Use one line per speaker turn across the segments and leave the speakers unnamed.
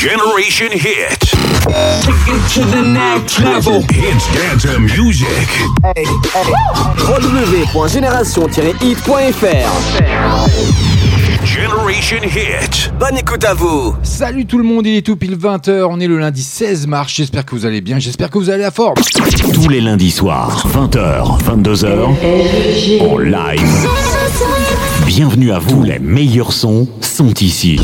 Generation Hit. Take it to the next level. Hits dance music. Hey,
www.génération-hit.fr
Generation Hit.
Bonne écoute à vous.
Salut tout le monde, il est tout pile 20h, on est le lundi 16 mars, j'espère que vous allez bien, j'espère que vous allez à forme.
Tous les lundis soirs, 20h, 22h, en live. Bienvenue à vous, les meilleurs sons sont ici.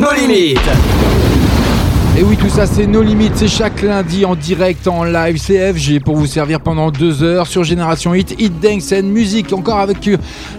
Nos limites
et oui, tout ça, c'est nos limites. C'est chaque lundi en direct, en live CFG pour vous servir pendant deux heures sur Génération Hit, Hit Dance and Music. Encore avec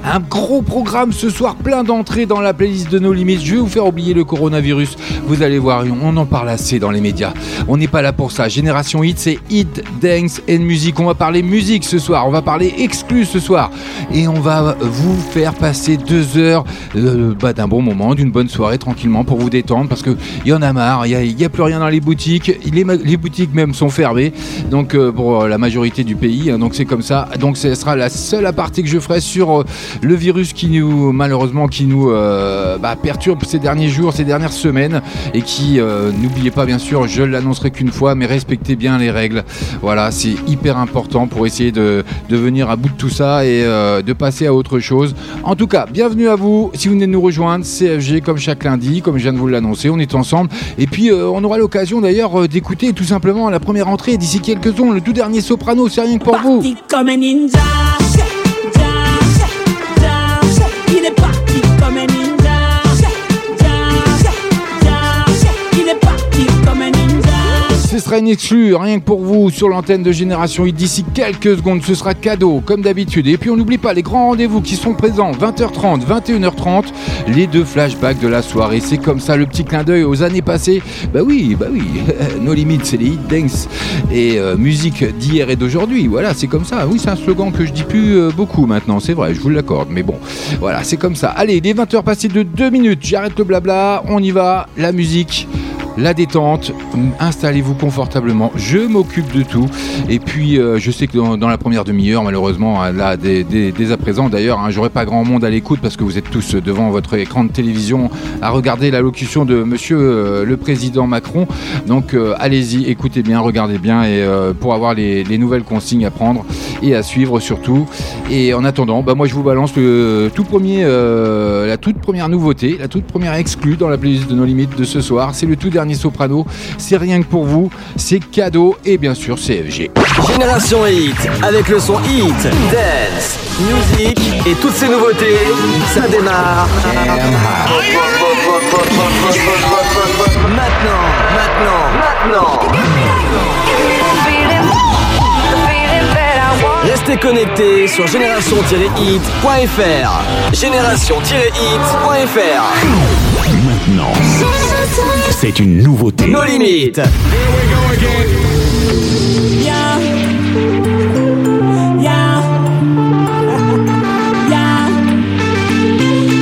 un gros programme ce soir, plein d'entrées dans la playlist de nos limites. Je vais vous faire oublier le coronavirus. Vous allez voir, on en parle assez dans les médias. On n'est pas là pour ça. Génération Hit, c'est Hit Dance and Music. On va parler musique ce soir. On va parler exclus ce soir. Et on va vous faire passer deux heures euh, bah, d'un bon moment, d'une bonne soirée tranquillement pour vous détendre parce qu'il y en a marre. Il y a plus rien dans les boutiques. Les, boutiques même sont fermées, donc euh, pour euh, la majorité du pays. Hein, donc c'est comme ça. Donc ce sera la seule aparté que je ferai sur euh, le virus qui nous, malheureusement, qui nous bah, perturbe ces derniers jours, ces dernières semaines, et qui, n'oubliez pas bien sûr, je l'annoncerai qu'une fois, mais respectez bien les règles. Voilà, c'est hyper important pour essayer de, de, venir à bout de tout ça et de passer à autre chose. En tout cas, bienvenue à vous. Si vous venez de nous rejoindre, CFG comme chaque lundi, comme je viens de vous l'annoncer, on est ensemble. Et puis on on aura l'occasion d'ailleurs euh, d'écouter tout simplement la première entrée d'ici quelques secondes, le tout dernier soprano, c'est rien que pour vous. Sera une exclue, rien que pour vous, sur l'antenne de Génération Hit d'ici quelques secondes. Ce sera cadeau, comme d'habitude. Et puis on n'oublie pas les grands rendez-vous qui sont présents 20h30, 21h30, les deux flashbacks de la soirée. C'est comme ça, le petit clin d'œil aux années passées. Bah oui, bah oui, nos limites, c'est les hit dance et euh, musique d'hier et d'aujourd'hui. Voilà, c'est comme ça. Oui, c'est un slogan que je dis plus euh, beaucoup maintenant, c'est vrai, je vous l'accorde. Mais bon, voilà, c'est comme ça. Allez, les 20h passées de 2 minutes, j'arrête le blabla, on y va, la musique la détente, installez-vous confortablement, je m'occupe de tout. Et puis euh, je sais que dans, la première demi-heure, malheureusement, euh, là, dès, à présent d'ailleurs, hein, j'aurai pas grand monde à l'écoute parce que vous êtes tous devant votre écran de télévision à regarder l'allocution de monsieur euh, le président Macron. Donc allez-y, écoutez bien, regardez bien et pour avoir les, nouvelles consignes à prendre et à suivre surtout. Et en attendant, bah, moi je vous balance le tout premier, la toute première nouveauté, la toute première exclue dans la playlist de nos limites de ce soir. C'est le tout dernier soprano. C'est rien que pour vous, c'est cadeau et bien sûr CFG.
Génération Hit, avec le son Hit, Dance, Music et toutes ces nouveautés, ça démarre. Maintenant, maintenant, maintenant. Restez connectés sur génération-hit.fr. Génération-hit.fr.
Maintenant. C'est une nouveauté.
Nos limites. Here we go again.
Yeah. Yeah. Yeah.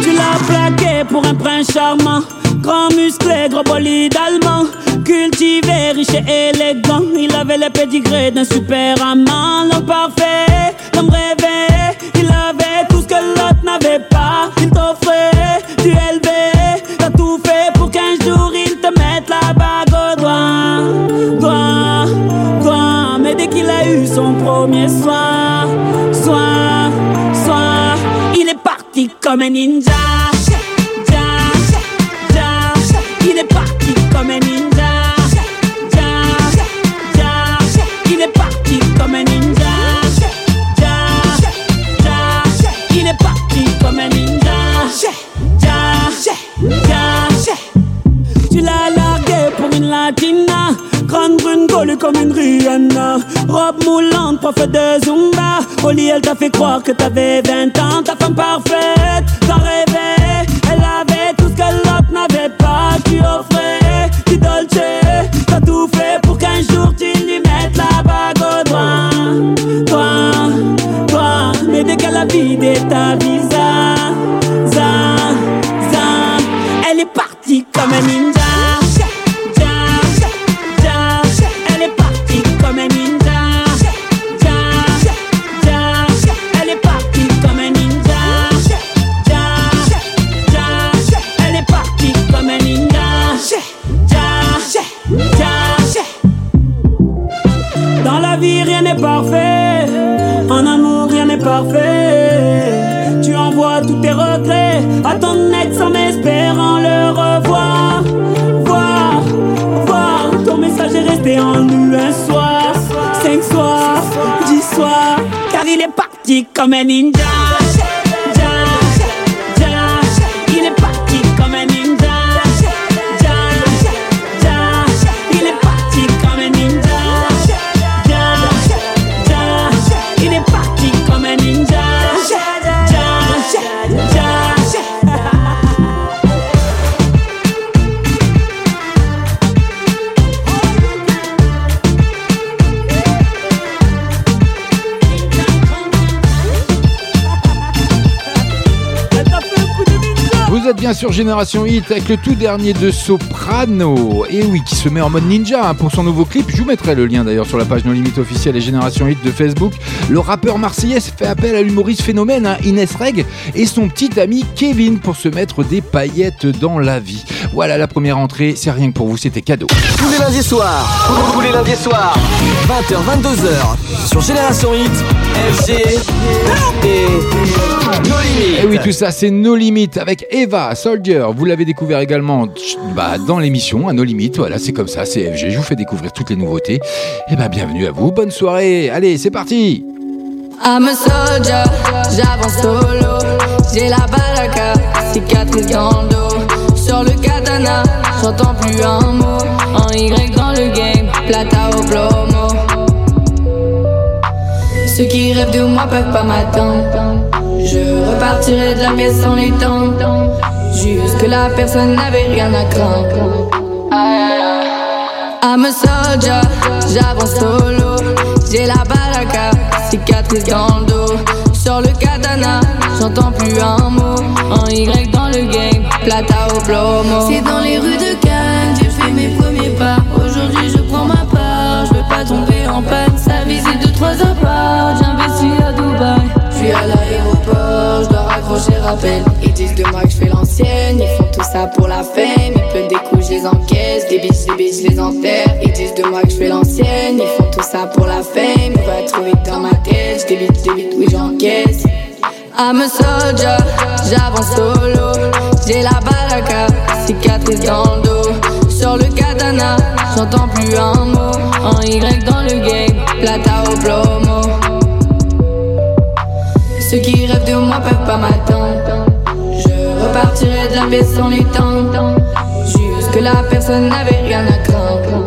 Tu l'as plaqué pour un prince charmant. Grand musclé, gros bolide allemand. Cultivé, riche et élégant. Il avait le pédigré d'un super amant. L'homme parfait, l'homme rêvé. Il avait tout ce que l'autre n'avait pas. Il t'offrait du élevé.
Génération Hit avec le tout dernier de Soprano. Et oui, qui se met en mode ninja hein, pour son nouveau clip. Je vous mettrai le lien d'ailleurs sur la page No Limite officielle et Génération Hit de Facebook. Le rappeur marseillais fait appel à l'humoriste phénomène hein, Inès Reg et son petit ami Kevin pour se mettre des paillettes dans la vie. Voilà la première entrée, c'est rien que pour vous, c'était cadeau.
Tous les lundis soirs, tous les lundis soirs, 20h, 22h, sur Génération Hit, FG et No.
Et oui, tout ça, c'est No Limite avec Eva Soldier. Vous l'avez découvert également bah, dans l'émission, à No Limite. Voilà, c'est comme ça, c'est FG. Je vous fais découvrir toutes les nouveautés. Et eh bah, bienvenue à vous, bonne soirée. Allez, c'est parti.
I'm a soldier, j'avance solo. J'ai la baraka, cicatrice dans le dos. Sur le katana, j'entends plus un mot. En Y dans le game, plata au plomo. Ceux qui rêvent de moi peuvent pas m'attendre. Je repartirai de la pièce en étant Jusque la personne n'avait rien à craindre. I'm a soldier, j'avance solo. J'ai la baraka, cicatrice dans le dos. Sur le katana, j'entends plus un mot. En Y dans le game, plata au plomo. C'est dans les rues de Cannes, j'ai fait mes J'investis à Dubaï. Je suis à l'aéroport, je dois raccrocher rappel. Ils disent de moi que je fais l'ancienne, ils font tout ça pour la fame. Ils pleuvent des coups, je les encaisse, des bitches, des bitches, je les enterre. Ils disent de moi que je fais l'ancienne, ils font tout ça pour la fame. On va trop vite dans ma tête, je débite, débite, oui j'encaisse. I'm a soldier, j'avance solo. J'ai la baraka, cicatrice dans le dos. Sur le katana, j'entends plus un mot. En Y dans le game, plata au plomo. Ceux qui rêvent de moi peuvent pas m'attendre. Je repartirai de la baisse en étant. Jusque la personne n'avait rien à craindre.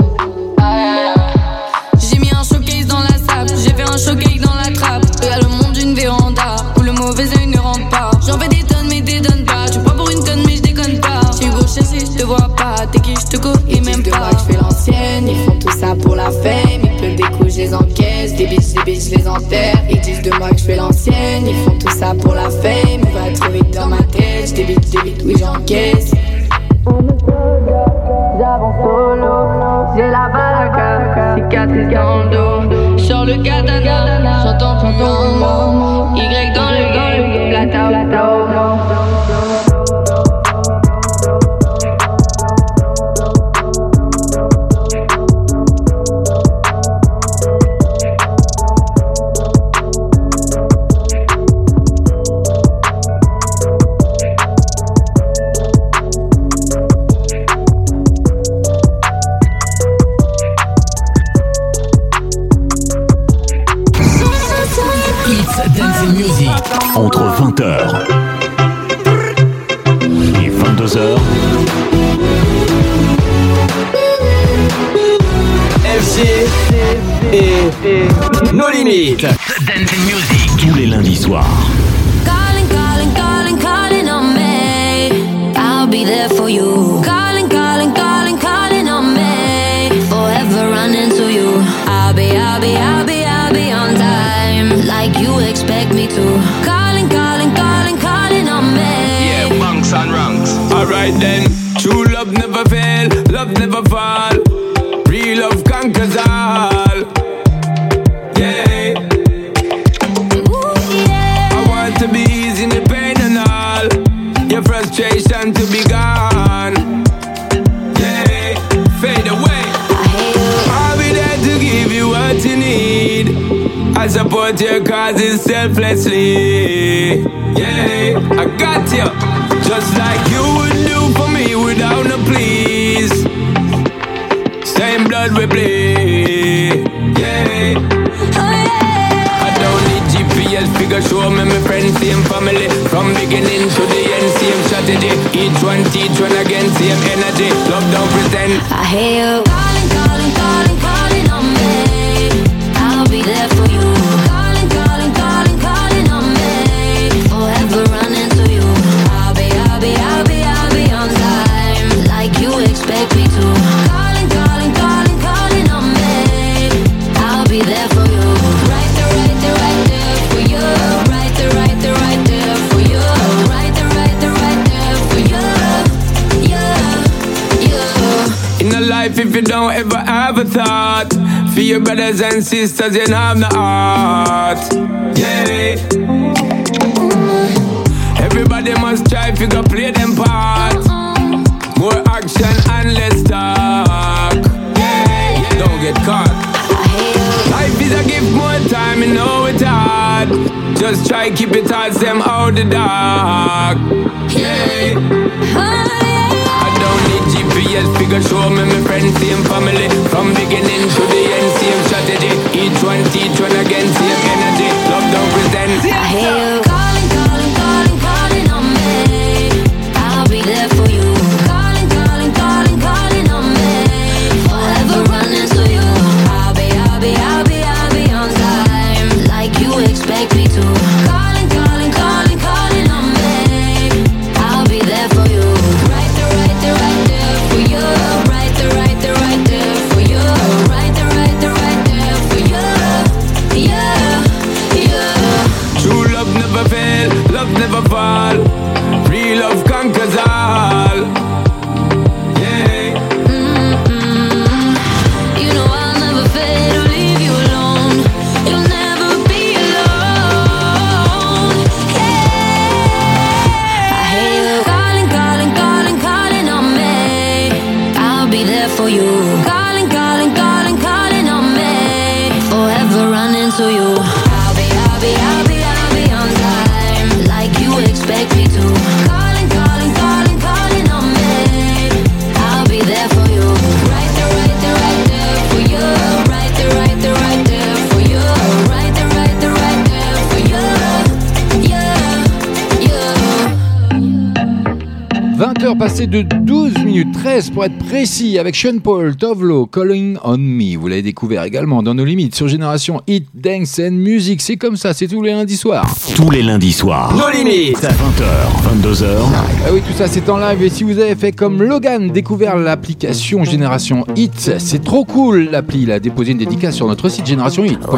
J'ai mis un showcase dans la sape, j'ai fait un showcase dans la trappe. Y'a le monde d'une véranda où le mauvais œil ne rentre pas. J'en fais des tonnes mais des donnes pas. Tu prends pour une conne mais je déconne pas. Tu gauche si je te vois pas, t'es qui je te et même pas. Je fais l'ancienne, ils font tout ça pour la fame. Les encaisse. Des bitches, des bitches, les enterre. Ils disent de moi que je fais l'ancienne, ils font tout ça pour la fame. On va trop vite dans ma tête, je débite, débite, oui j'encaisse. J'avance solo, j'ai la baraka, cicatrice dans le dos. Sur le katana, j'entends un mot. Y dans le game, plata, plata,
20h et 22h.
FG et nos limites.
Sisters, you don't have no heart. Yeah. Everybody must try if you go play them part. More action and less talk. Yeah. Don't get caught. Life is a gift, more time, you know it's hard. Just try keep it towards them out the dark. Yeah. I don't need GPS figure show me my friends, same family. From beginning to the end. Each one teach one again, same energy. Love don't pretend.
I
pour être précis avec Sean Paul, Tovlo, Calling on Me. Vous l'avez découvert également dans nos limites sur Génération Hit, Dance and Music. C'est comme ça, c'est tous les lundis soirs.
Tous les lundis soirs.
Nos limites à
20h, 22h.
Ah oui, tout ça c'est en live et si vous avez fait comme Logan, découvert l'application Génération Hit, c'est trop cool l'appli. Il a déposé une dédicace sur notre site générationhit.fr.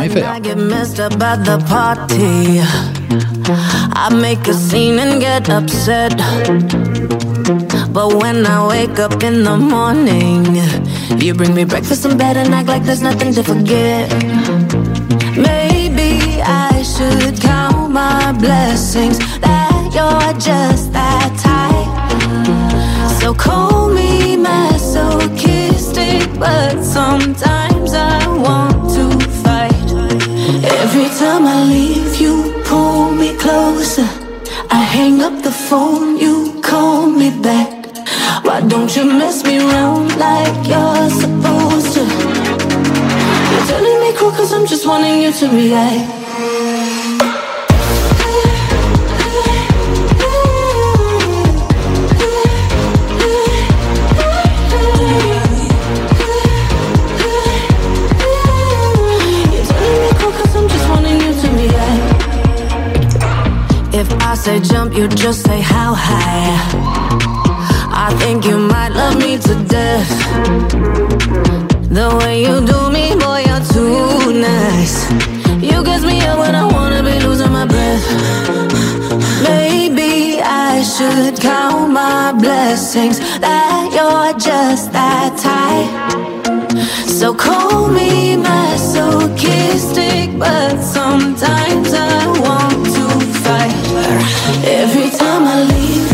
But when I wake up in the morning, you bring me breakfast in bed and act like there's nothing to forget. Maybe I should count my blessings that you're just that type. So call me masochistic, but sometimes I want to fight. Every time I leave, you pull me closer. I hang up the phone, you call me back. Why don't you mess me around like you're supposed to? You're telling me cool cause I'm just wanting you to react. If I say jump, you just say how high. I think you might love me to death. The way you do me, boy, you're too nice. You gets me up when I wanna be losing my breath. Maybe I should count my blessings that you're just that type. So call me masochistic, but sometimes I want to fight. Every time I leave,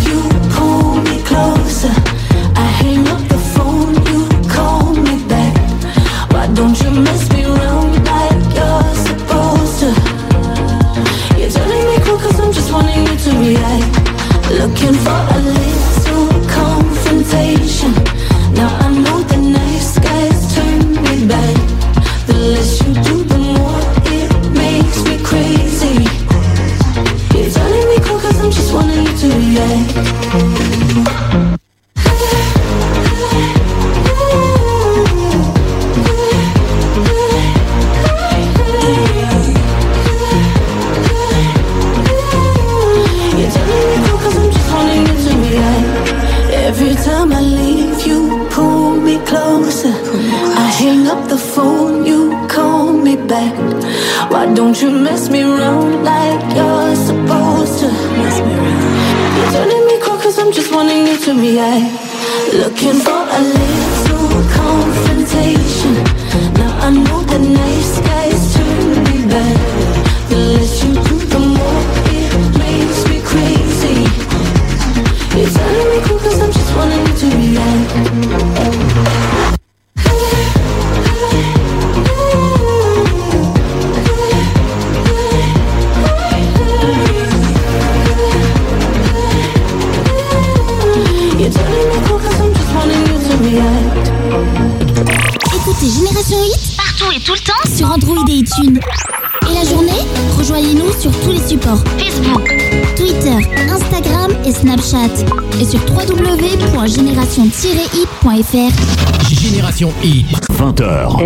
Hit. 20h.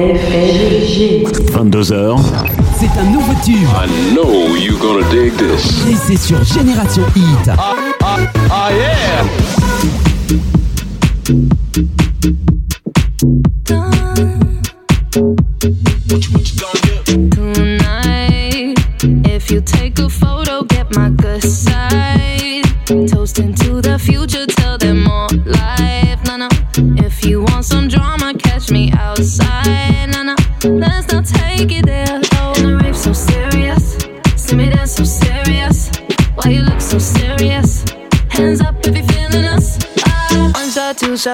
22h.
C'est un nouveau tube.
I know you're gonna dig this.
Et c'est sur Génération Hit.
Ah, ah, ah yeah!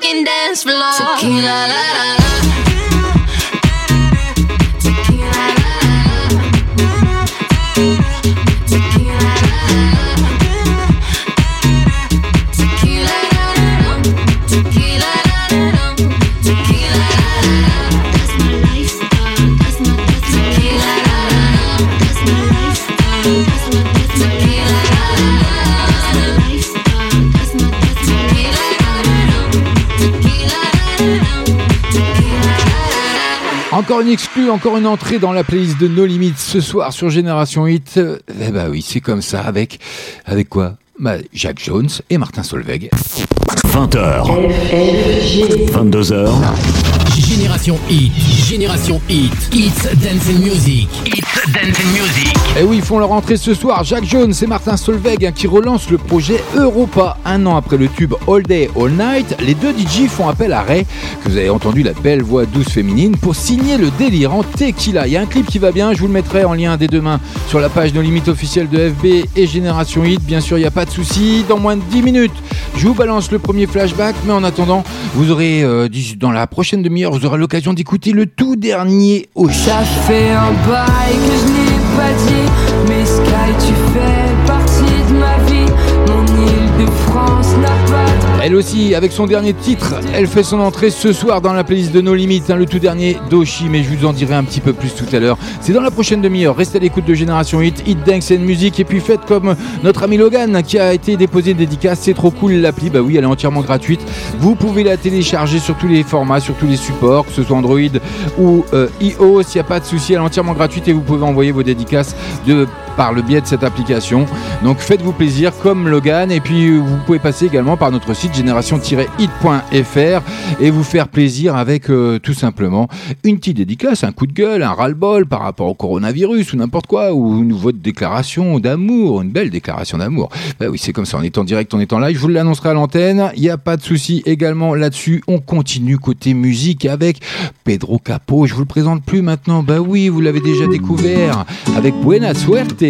Motherfucking dance floor. Tequila, la, la, la.
Encore une exclue, encore une entrée dans la playlist de No Limits ce soir sur Génération Hit. Eh bah oui, c'est comme ça avec avec quoi? Bah, Jacques Jones et Martin Solveig.
20h. 22h.
Génération Hit, Génération Hit, It's Dancing Music, It's Dancing Music.
Et oui, ils font leur entrée ce soir. Jacques Jones et Martin Solveig hein, qui relancent le projet Europa. Un an après le tube All Day, All Night, les deux DJ font appel à Ray, que vous avez entendu la belle voix douce féminine, pour signer le délirant Tequila. Il y a un clip qui va bien, je vous le mettrai en lien dès demain sur la page No Limite officielle de FB et Génération Hit. Bien sûr, il n'y a pas de souci. Dans moins de 10 minutes, je vous balance le premier flashback, mais en attendant, vous aurez, euh, dans la prochaine demi-heure, vous aurez l'occasion d'écouter le tout dernier au
fais
Elle aussi, avec son dernier titre, elle fait son entrée ce soir dans la playlist de No Limites, hein, le tout dernier d'Oshi, mais je vous en dirai un petit peu plus tout à l'heure. C'est dans la prochaine demi-heure. Restez à l'écoute de Génération Hit, Hit Dance and Music, et puis faites comme notre ami Logan qui a été déposé une dédicace. C'est trop cool l'appli. Bah oui, elle est entièrement gratuite. Vous pouvez la télécharger sur tous les formats, sur tous les supports, que ce soit Android ou euh, iOS. Il n'y a pas de souci, elle est entièrement gratuite et vous pouvez envoyer vos dédicaces de par le biais de cette application. Donc faites-vous plaisir comme Logan et puis vous pouvez passer également par notre site génération-hit.fr et vous faire plaisir avec euh, tout simplement une petite dédicace, un coup de gueule, un ras-le-bol par rapport au coronavirus ou n'importe quoi ou une votre déclaration d'amour, une belle déclaration d'amour. Bah oui, c'est comme ça, on est en direct, on est en live, je vous l'annoncerai à l'antenne, il n'y a pas de souci également là-dessus. On continue côté musique avec Pedro Capo, je vous le présente plus maintenant. Bah oui, vous l'avez déjà découvert avec Buena Suerte.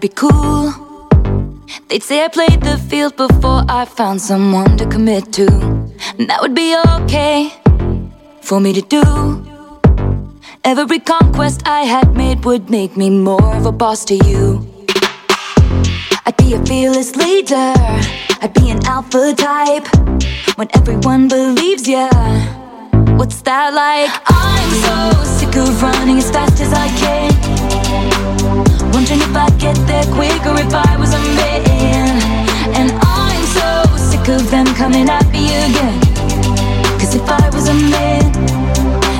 Be cool. They'd say I played the field before I found someone to commit to. And that would be okay for me to do. Every conquest I had made would make me more of a boss to you. I'd be a fearless leader. I'd be an alpha type. When everyone believes ya. What's that like? I'm so sick of running as fast as I can. Wondering if I'd get there quicker if I was a man. And I'm so sick of them coming at me again. Cause if I was a man,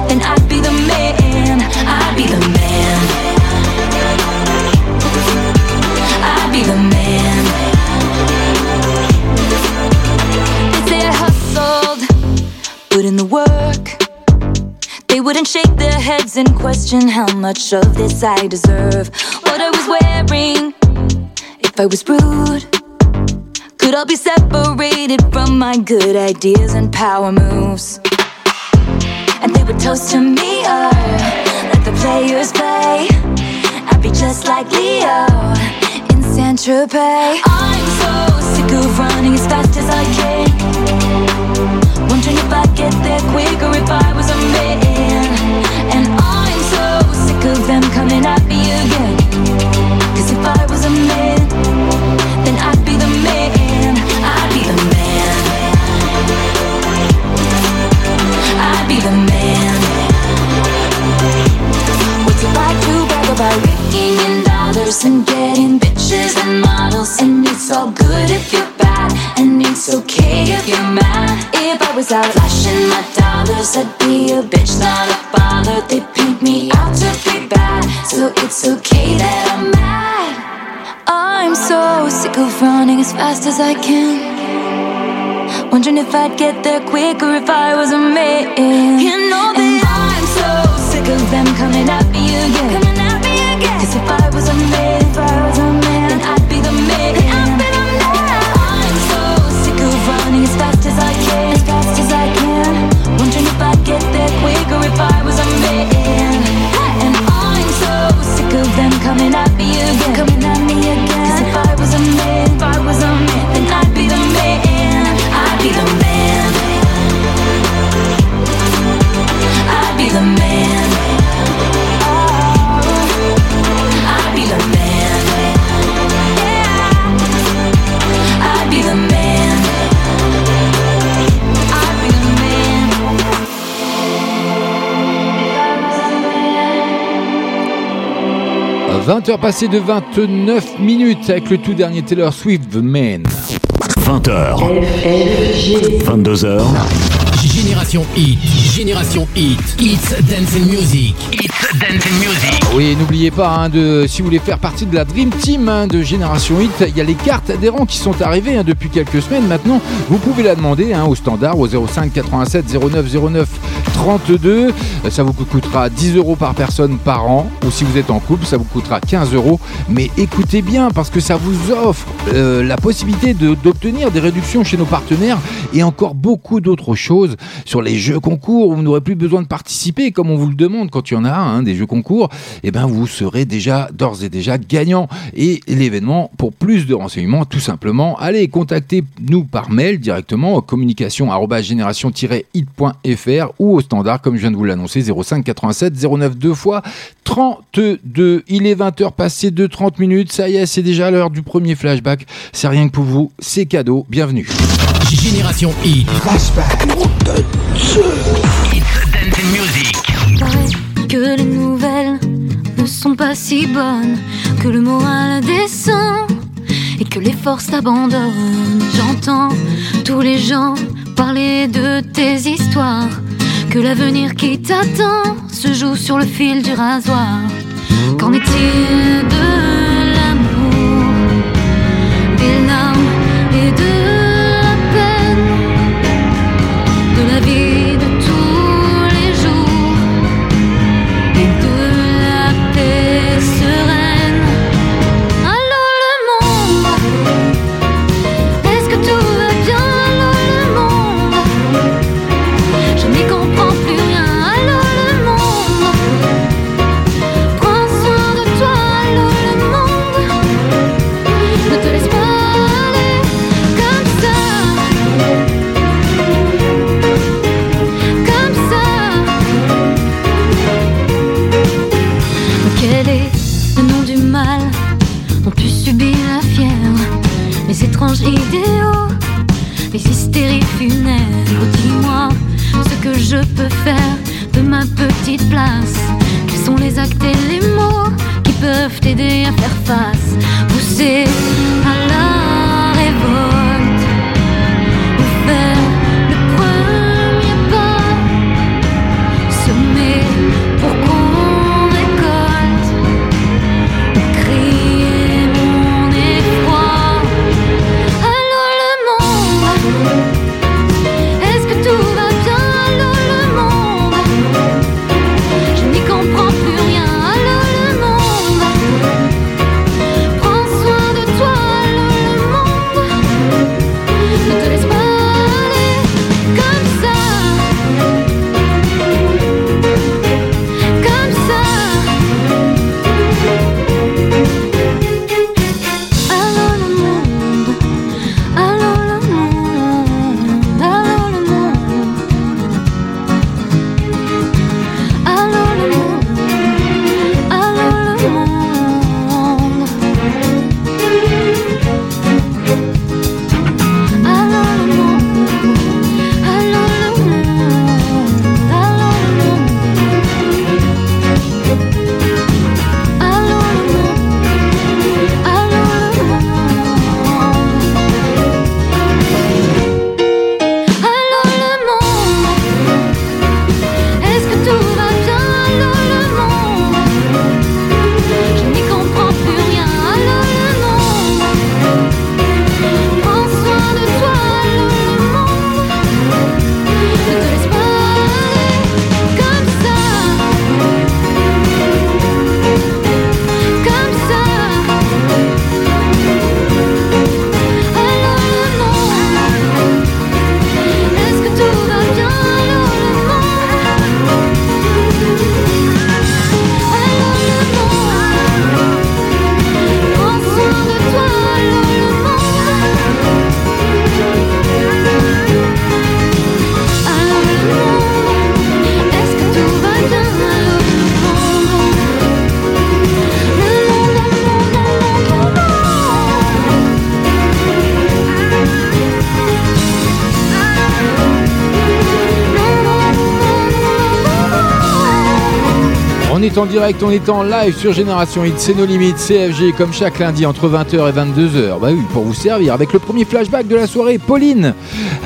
then I'd be the man. I'd be the man. Question how much of this I deserve. What I was wearing, if I was rude, could I be separated from my good ideas and power moves. And they would toast to me, oh, let the players play. I'd be just like Leo in Saint Tropez. I'm so sick of running as fast as I can. Wondering if I'd get there quicker if I was a man. Of them coming at me again. Cause if I was a man, then I'd be the man. I'd be the man. I'd be the man. What's it like to brag about making in dollars and getting bitches and models? And it's all good if you're bad, and it's okay if you're mad. Was out flashing my dollars, I'd be a bitch, not a bother. They paint me out to be bad, so it's okay that I'm mad. I'm so sick of running as fast as I can. Wondering if I'd get there quicker if I was a man. You know that I'm so sick of them coming at me again. Coming at me again. Cause if I was a man, goodbye.
20h passées de 29 minutes avec le tout dernier Taylor Swift, The Man.
20h. 22h.
Génération Hit, Génération Hit, It's Dance and Music, It's Dance and Music.
Oui, n'oubliez pas, hein, de, si vous voulez faire partie de la Dream Team hein, de Génération Hit, il y a les cartes adhérents qui sont arrivées hein, depuis quelques semaines maintenant. Vous pouvez la demander au standard au 05 87 09 09 32. Ça vous coûtera 10 euros par personne par an. Ou si vous êtes en couple, ça vous coûtera 15 euros. Mais écoutez bien, parce que ça vous offre euh, la possibilité d'obtenir des réductions chez nos partenaires et encore beaucoup d'autres choses sur les jeux concours vous n'aurez plus besoin de participer comme on vous le demande quand il y en a hein, des jeux concours. Et ben vous serez déjà d'ores et déjà gagnant. Et l'événement, pour plus de renseignements, tout simplement, allez contacter nous par mail directement communication génération-hit.fr ou au standard comme je viens de vous l'annoncer 05 87 09 2 fois 32. Il est 20h passé de 30 minutes. Ça y est, c'est déjà l'heure du premier flashback. C'est rien que pour vous, c'est cadeau. Bienvenue.
Génération Hit. It's Dance and Music.
paraît que les nouvelles ne sont pas si bonnes, que le moral descend et que les forces abandonnent. J'entends tous les gens parler de tes histoires, que l'avenir qui t'attend se joue sur le fil du rasoir. Qu'en est-il de l'amour,
Quels sont les actes et les mots qui peuvent t'aider à faire face, pousser
On est en direct, on est en live sur Génération Hit, c'est nos limites, CFG, comme chaque lundi entre 20h et 22h. Bah oui, pour vous servir, avec le premier flashback de la soirée, Pauline,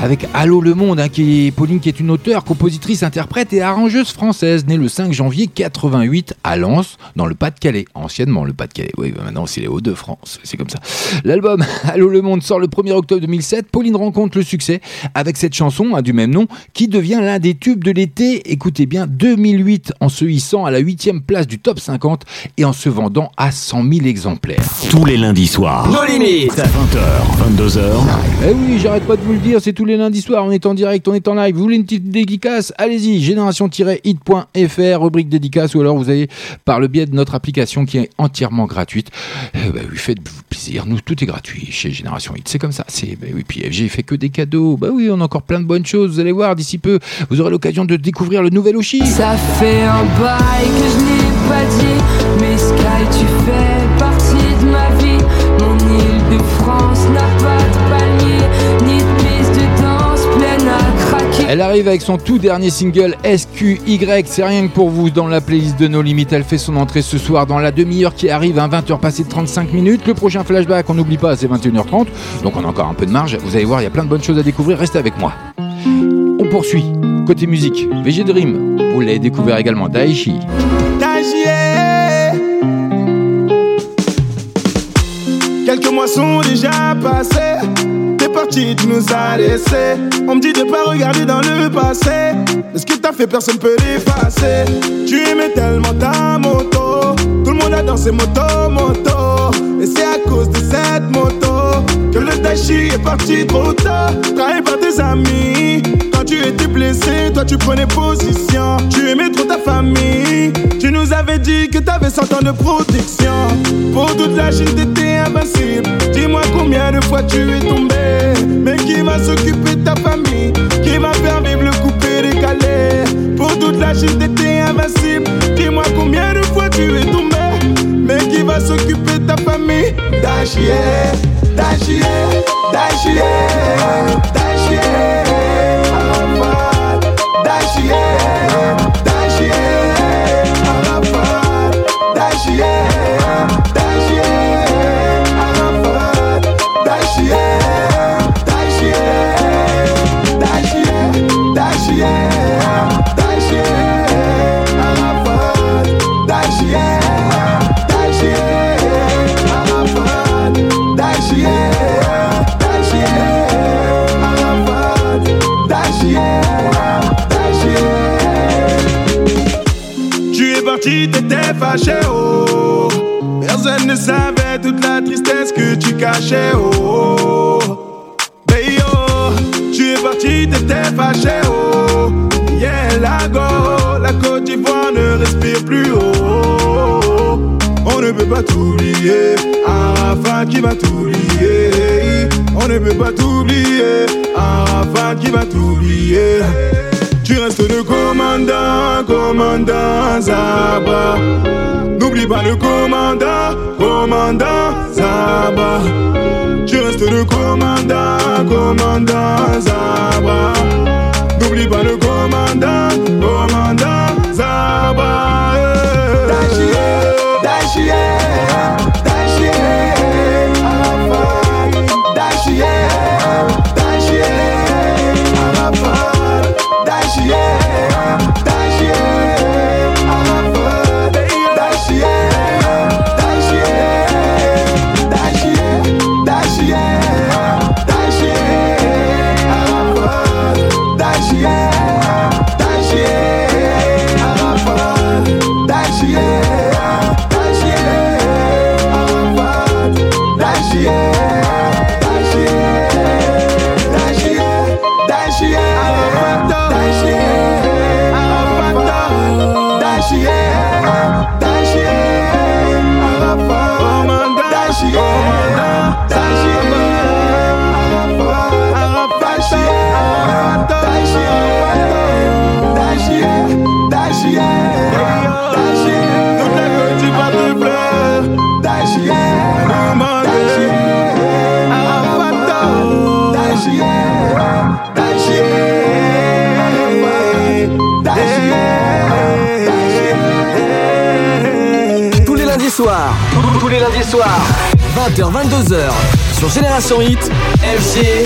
avec Allô le Monde, hein, qui est, Pauline qui est une auteure, compositrice, interprète et arrangeuse française, née le 5 janvier 88 à Lens, dans le Pas-de-Calais. Anciennement le Pas-de-Calais, oui, bah maintenant c'est les Hauts-de-France, c'est comme ça. L'album Allô le Monde sort le 1er octobre 2007. Pauline rencontre le succès avec cette chanson hein, du même nom, qui devient l'un des tubes de l'été, écoutez bien, 2008, en se hissant à la 8 place du top 50 et en se vendant à 100 000 exemplaires.
Tous les lundis soirs.
Nos limites
20h, 22h.
Eh oui, j'arrête pas de vous le dire, c'est tous les lundis soirs, on est en direct, on est en live. Vous voulez une petite dédicace? Allez-y, génération-hit.fr, rubrique dédicace, ou alors vous allez par le biais de notre application qui est entièrement gratuite. Eh ben oui, faites-vous plaisir, nous, tout est gratuit chez Génération Hit, c'est comme ça. C'est, ben oui, puis FG fait que des cadeaux. Bah oui, on a encore plein de bonnes choses, vous allez voir, d'ici peu, vous aurez l'occasion de découvrir le nouvel Oshi.
Ça fait un bail que
Elle arrive avec son tout dernier single SQY, c'est rien que pour vous dans la playlist de nos limites. Elle fait son entrée ce soir dans la demi-heure qui arrive, à 20h passé de 35 minutes. Le prochain flashback, on n'oublie pas, c'est 21h30, donc on a encore un peu de marge. Vous allez voir, il y a plein de bonnes choses à découvrir, restez avec moi. On poursuit. Côté musique, VG Dream, vous l'avez découvert également, Daichi.
Quelques mois sont déjà passés. T'es parti, tu nous as laissés. On me dit de pas regarder dans le passé. Mais ce que t'as fait, personne peut l'effacer. Tu aimais tellement ta moto. Tout le monde a dansé moto, moto. Et c'est à cause de cette moto que le Dashi est parti trop tard. Trahi par tes amis. Tu étais blessé, toi tu prenais position. Tu aimais trop ta famille. Tu nous avais dit que t'avais 100 ans de protection. Pour toute la Chine, t'étais invincible. Dis-moi combien de fois tu es tombé. Mais qui va s'occuper de ta famille? Qui va faire vivre le coupé décalé? Pour toute la Chine, t'étais invincible. Dis-moi combien de fois tu es tombé. Mais qui va s'occuper de ta famille? Dachier, Dachier. Tu t'étais fâché, oh. Personne ne savait toute la tristesse que tu cachais, oh. Hey, oh, tu es parti, t'étais fâché, oh. Yeah, la go, la Côte d'Ivoire ne respire plus, oh. On ne peut pas t'oublier, Arafat qui va t'oublier. On ne peut pas t'oublier, Arafat qui va t'oublier. Tu restes le commandant, commandant Zaba. N'oublie pas le commandant, commandant Zaba. Tu restes le commandant, commandant Zaba. N'oublie pas le commandant, commandant
soirs, tous les lundis soirs, 20h, 22h, sur Génération Hit, FG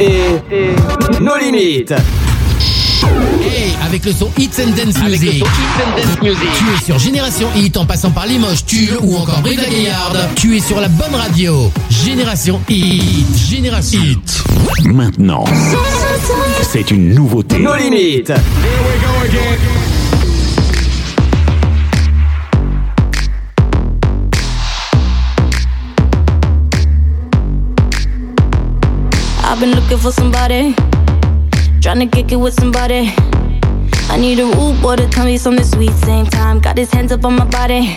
et nos limites.
Hey, avec le son Hits and Dance Music. Tu es sur Génération Hit en passant par Limoges, Tulle ou encore Brive la Gaillarde. Tu es sur la bonne radio. Génération Hit. Génération Hit.
Maintenant, c'est une nouveauté.
Nos limites.
I've been looking for somebody, trying to kick it with somebody. I need a rude boy to tell me something sweet. Same time, got his hands up on my body.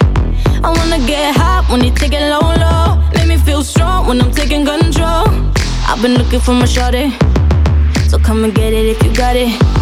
I wanna get hot when he take it low, low. Make me feel strong when I'm taking control. I've been looking for my shorty, so come and get it if you got it.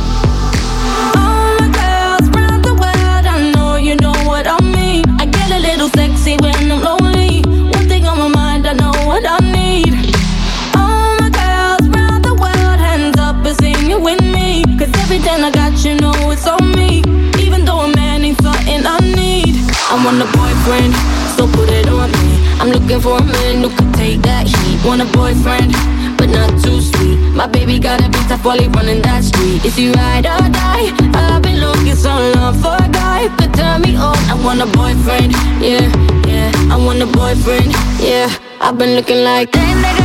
Want a boyfriend, so put it on me. I'm looking for a man who could take that heat. Want a boyfriend, but not too sweet. My baby gotta be tough while he running that street. Is he ride or die? I've been looking so long for a guy could turn me on. I want a boyfriend, yeah, yeah. I want a boyfriend, yeah. I've been looking like. Where you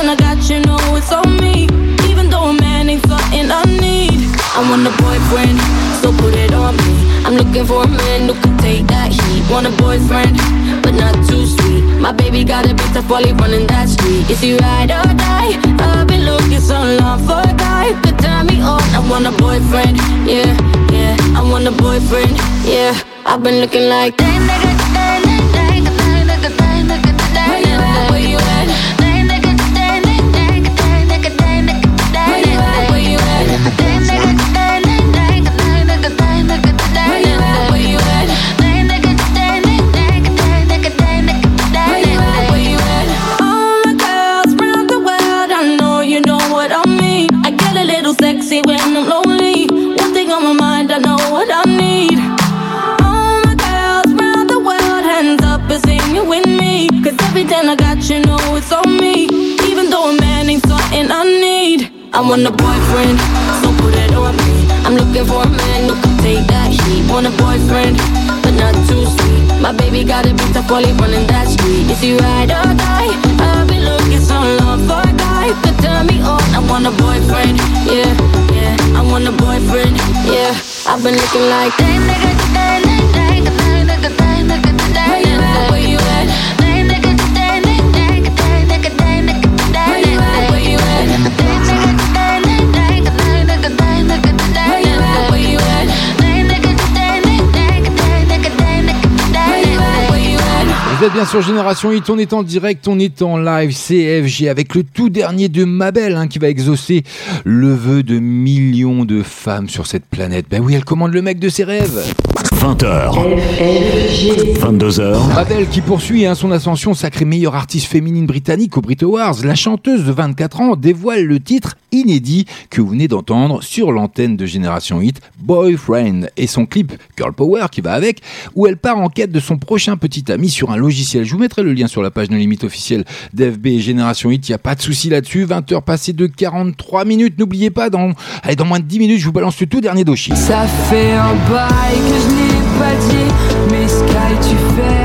when I got you, know it's on me. Even though a man ain't something I need. I want a boyfriend, so put it on me. I'm looking for a man who can take that heat. Want a boyfriend, but not too sweet. My baby got a bitch that's probably running that street. Is he ride or die? I've been looking so long for a guy could turn me on. I want a boyfriend, yeah, yeah. I want a boyfriend, yeah. I've been looking like that nigga. Want a boyfriend, so put it on me. I'm looking for a man who can take that heat. Want a boyfriend, but not too sweet. My baby got a bit of quality running that street. Is he ride or die? I've been looking so long for a guy to turn me on. I want a boyfriend, yeah, yeah. I want a boyfriend, yeah. I've been looking like that nigga,
Vous êtes bien sur Génération Hit, on est en direct, on est en live CFG avec le tout dernier de Mabel hein, qui va exaucer le vœu de millions de femmes sur cette planète. Ben oui, elle commande le mec de ses rêves.
20h. 22h.
Mabel qui poursuit hein, son ascension sacrée meilleure artiste féminine britannique au Brit Awards. La chanteuse de 24 ans dévoile le titre inédit que vous venez d'entendre sur l'antenne de Génération Hit, Boyfriend, et son clip Girl Power qui va avec, où elle part en quête de son prochain petit ami sur un logiciel. Je vous mettrai le lien sur la page de limite officielle d'FB Génération Hit, il n'y a pas de souci là-dessus. 20 heures passées de 43 minutes, n'oubliez pas, dans, dans moins de 10 minutes, je vous balance le tout dernier dossier.
Ça fait un bail que je n'ai pas dit, mais Sky, tu fais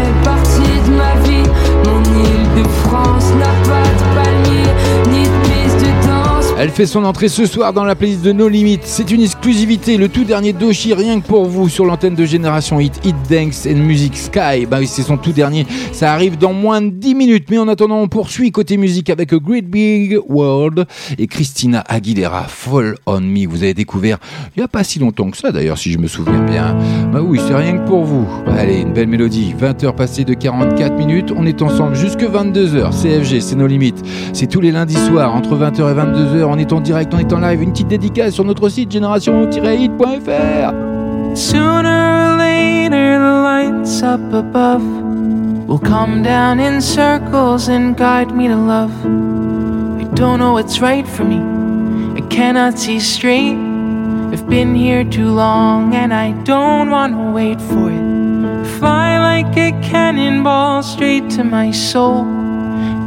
elle fait son entrée ce soir dans la playlist de No Limit. C'est une exclusivité, le tout dernier Doshi, rien que pour vous, sur l'antenne de Génération Hit, Hit Dance and Music Sky. Bah oui, c'est son tout dernier. Ça arrive dans moins de 10 minutes. Mais en attendant, on poursuit côté musique avec A Great Big World et Christina Aguilera, Fall on Me. Vous avez découvert il n'y a pas si longtemps que ça, d'ailleurs, si je me souviens bien. Bah oui, c'est rien que pour vous. Allez, une belle mélodie. 20 heures passées de 44 minutes. On est ensemble jusque 22h. CFG, c'est nos limites. C'est tous les lundis soirs, entre 20h et 22h on est en direct, on est en live. Une petite dédicace sur notre site génération-hit.fr.
Sooner or later, the lights up above will come down in circles and guide me to love. I don't know what's right for me, I cannot see straight. I've been here too long and I don't want to wait for it. Fly like a cannonball straight to my soul.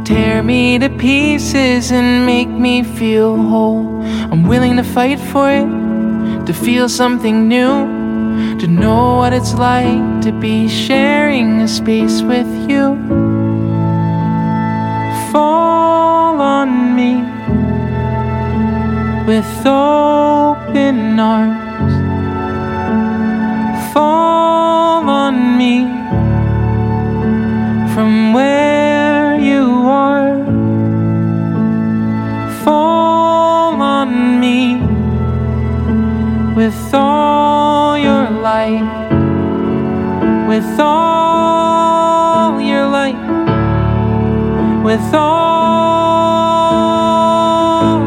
Tear me to pieces and make me feel whole. I'm willing to fight for it, to feel something new, to know what it's like to be sharing a space with you. Fall on me with open arms. Fall on me from where with all your light, with all your light, with all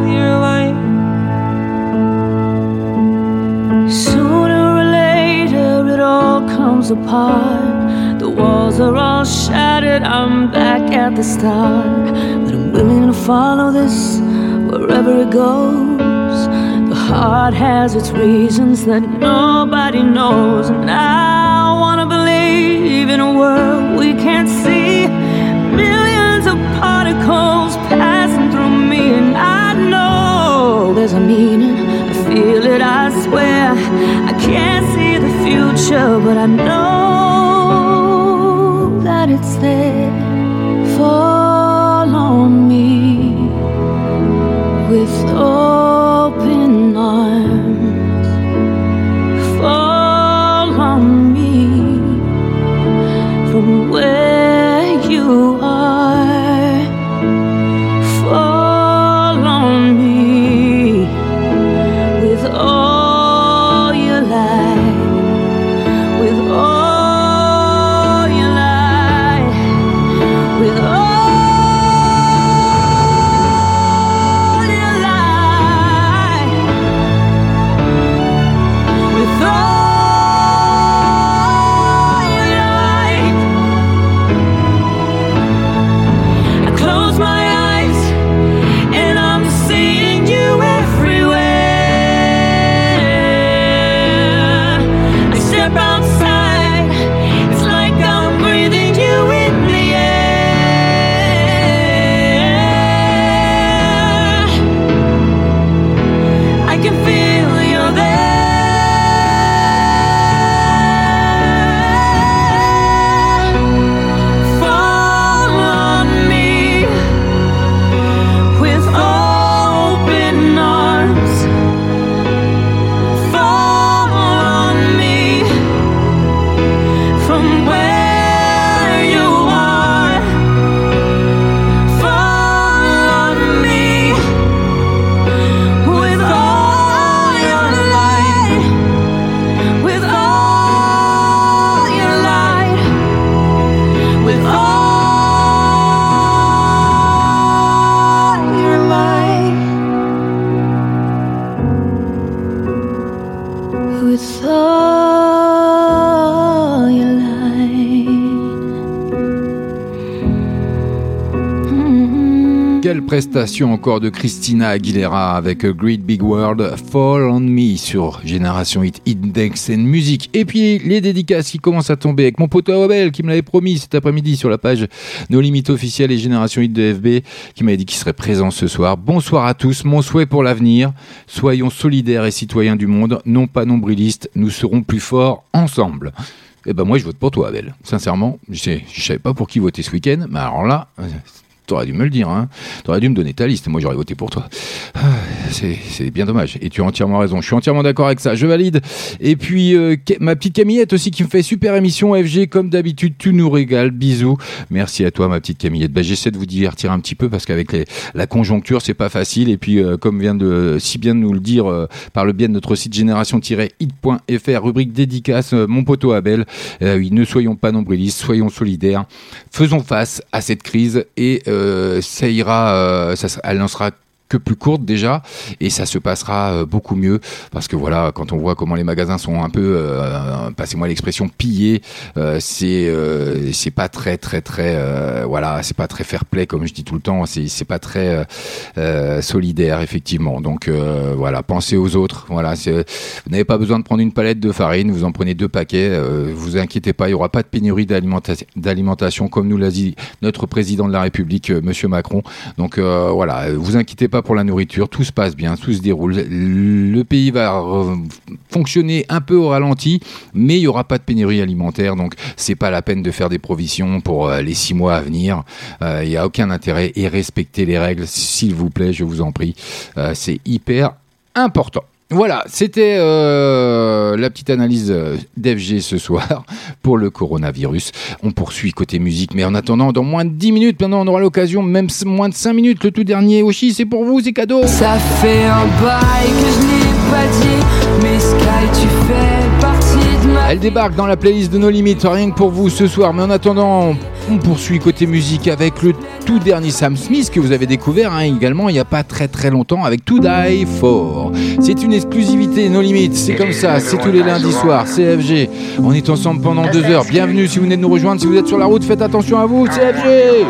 your light.
Sooner or later, it all comes apart. The walls are all shattered. I'm back at the start, but I'm willing to follow this wherever it goes heart has its reasons that nobody knows. And I wanna believe in a world we can't see. Millions of particles passing through me, and I know there's a meaning. I feel it, I swear. I can't see the future, but I know that it's there. Fall on me with all
prestation encore de Christina Aguilera avec A Great Big World Fall on Me sur Génération Hit Index and Music. Et puis les dédicaces qui commencent à tomber avec mon pote Abel qui me l'avait promis cet après-midi sur la page Nos Limites officielles et Génération Hit de FB qui m'avait dit qu'il serait présent ce soir. Bonsoir à tous, mon souhait pour l'avenir. Soyons solidaires et citoyens du monde, non pas nombrilistes, nous serons plus forts ensemble. Eh ben moi je vote pour toi Abel. Sincèrement, je sais, je savais pas pour qui voter ce week-end, mais alors là, T'aurais dû me le dire, hein. T'aurais dû me donner ta liste. Moi, j'aurais voté pour toi. Ah, C'est bien dommage. Et tu as entièrement raison. Je suis entièrement d'accord avec ça. Je valide. Et puis, euh, ma petite Camillette aussi qui me fait super émission FG. Comme d'habitude, tu nous régales. Bisous. Merci à toi, ma petite Camillette. Bah, J'essaie de vous divertir un petit peu parce qu'avec la conjoncture, c'est pas facile. Et puis, euh, comme vient de si bien de nous le dire euh, par le biais de notre site génération-hit.fr, rubrique dédicace, mon poteau Abel. Oui, ne soyons pas nombrilistes, soyons solidaires. Faisons face à cette crise et ça ira, euh, ça, elle n'en sera plus courte déjà. Et ça se passera euh, beaucoup mieux. Parce que voilà quand on voit comment les magasins sont un peu euh, passez-moi l'expression pillés euh, c'est c'est pas très très très voilà c'est pas très fair play comme je dis tout le temps. C'est c'est pas très solidaire effectivement. Donc voilà pensez aux autres. Voilà vous n'avez pas besoin de prendre une palette de farine. Vous en prenez deux paquets. Vous inquiétez pas il y aura pas de pénurie d'alimenta- d'alimentation comme nous l'a dit notre président de la République monsieur Macron. Donc voilà vous inquiétez pas pour la nourriture tout se passe bien tout se déroule. Le pays va fonctionner un peu au ralenti mais il y aura pas de pénurie alimentaire donc c'est pas la peine de faire des provisions pour euh, les six mois à venir. Euh, il y a aucun intérêt et respectez les règles s'il vous plaît je vous en prie. Euh, c'est hyper important voilà, c'était euh, la petite analyse euh, d'FG ce soir pour le coronavirus. On poursuit côté musique, mais en attendant, dans moins de 10 minutes, maintenant on aura l'occasion, même moins de 5 minutes, le tout dernier Oshi, c'est pour vous, c'est cadeau.
Ça fait un bail que je n'ai pas dit, mais Sky, tu fais partie de ma
Elle débarque dans la playlist de nos limites, rien que pour vous ce soir. Mais en attendant, on poursuit côté musique avec le tout dernier Sam Smith que vous avez découvert hein, également il n'y a pas très très longtemps avec To Die For. C'est une exclusivité, nos limites, c'est comme ça, c'est tous les lundis soirs, CFG. On est ensemble pendant deux heures. Bienvenue si vous venez de nous rejoindre, si vous êtes sur la route, faites attention à vous, CFG.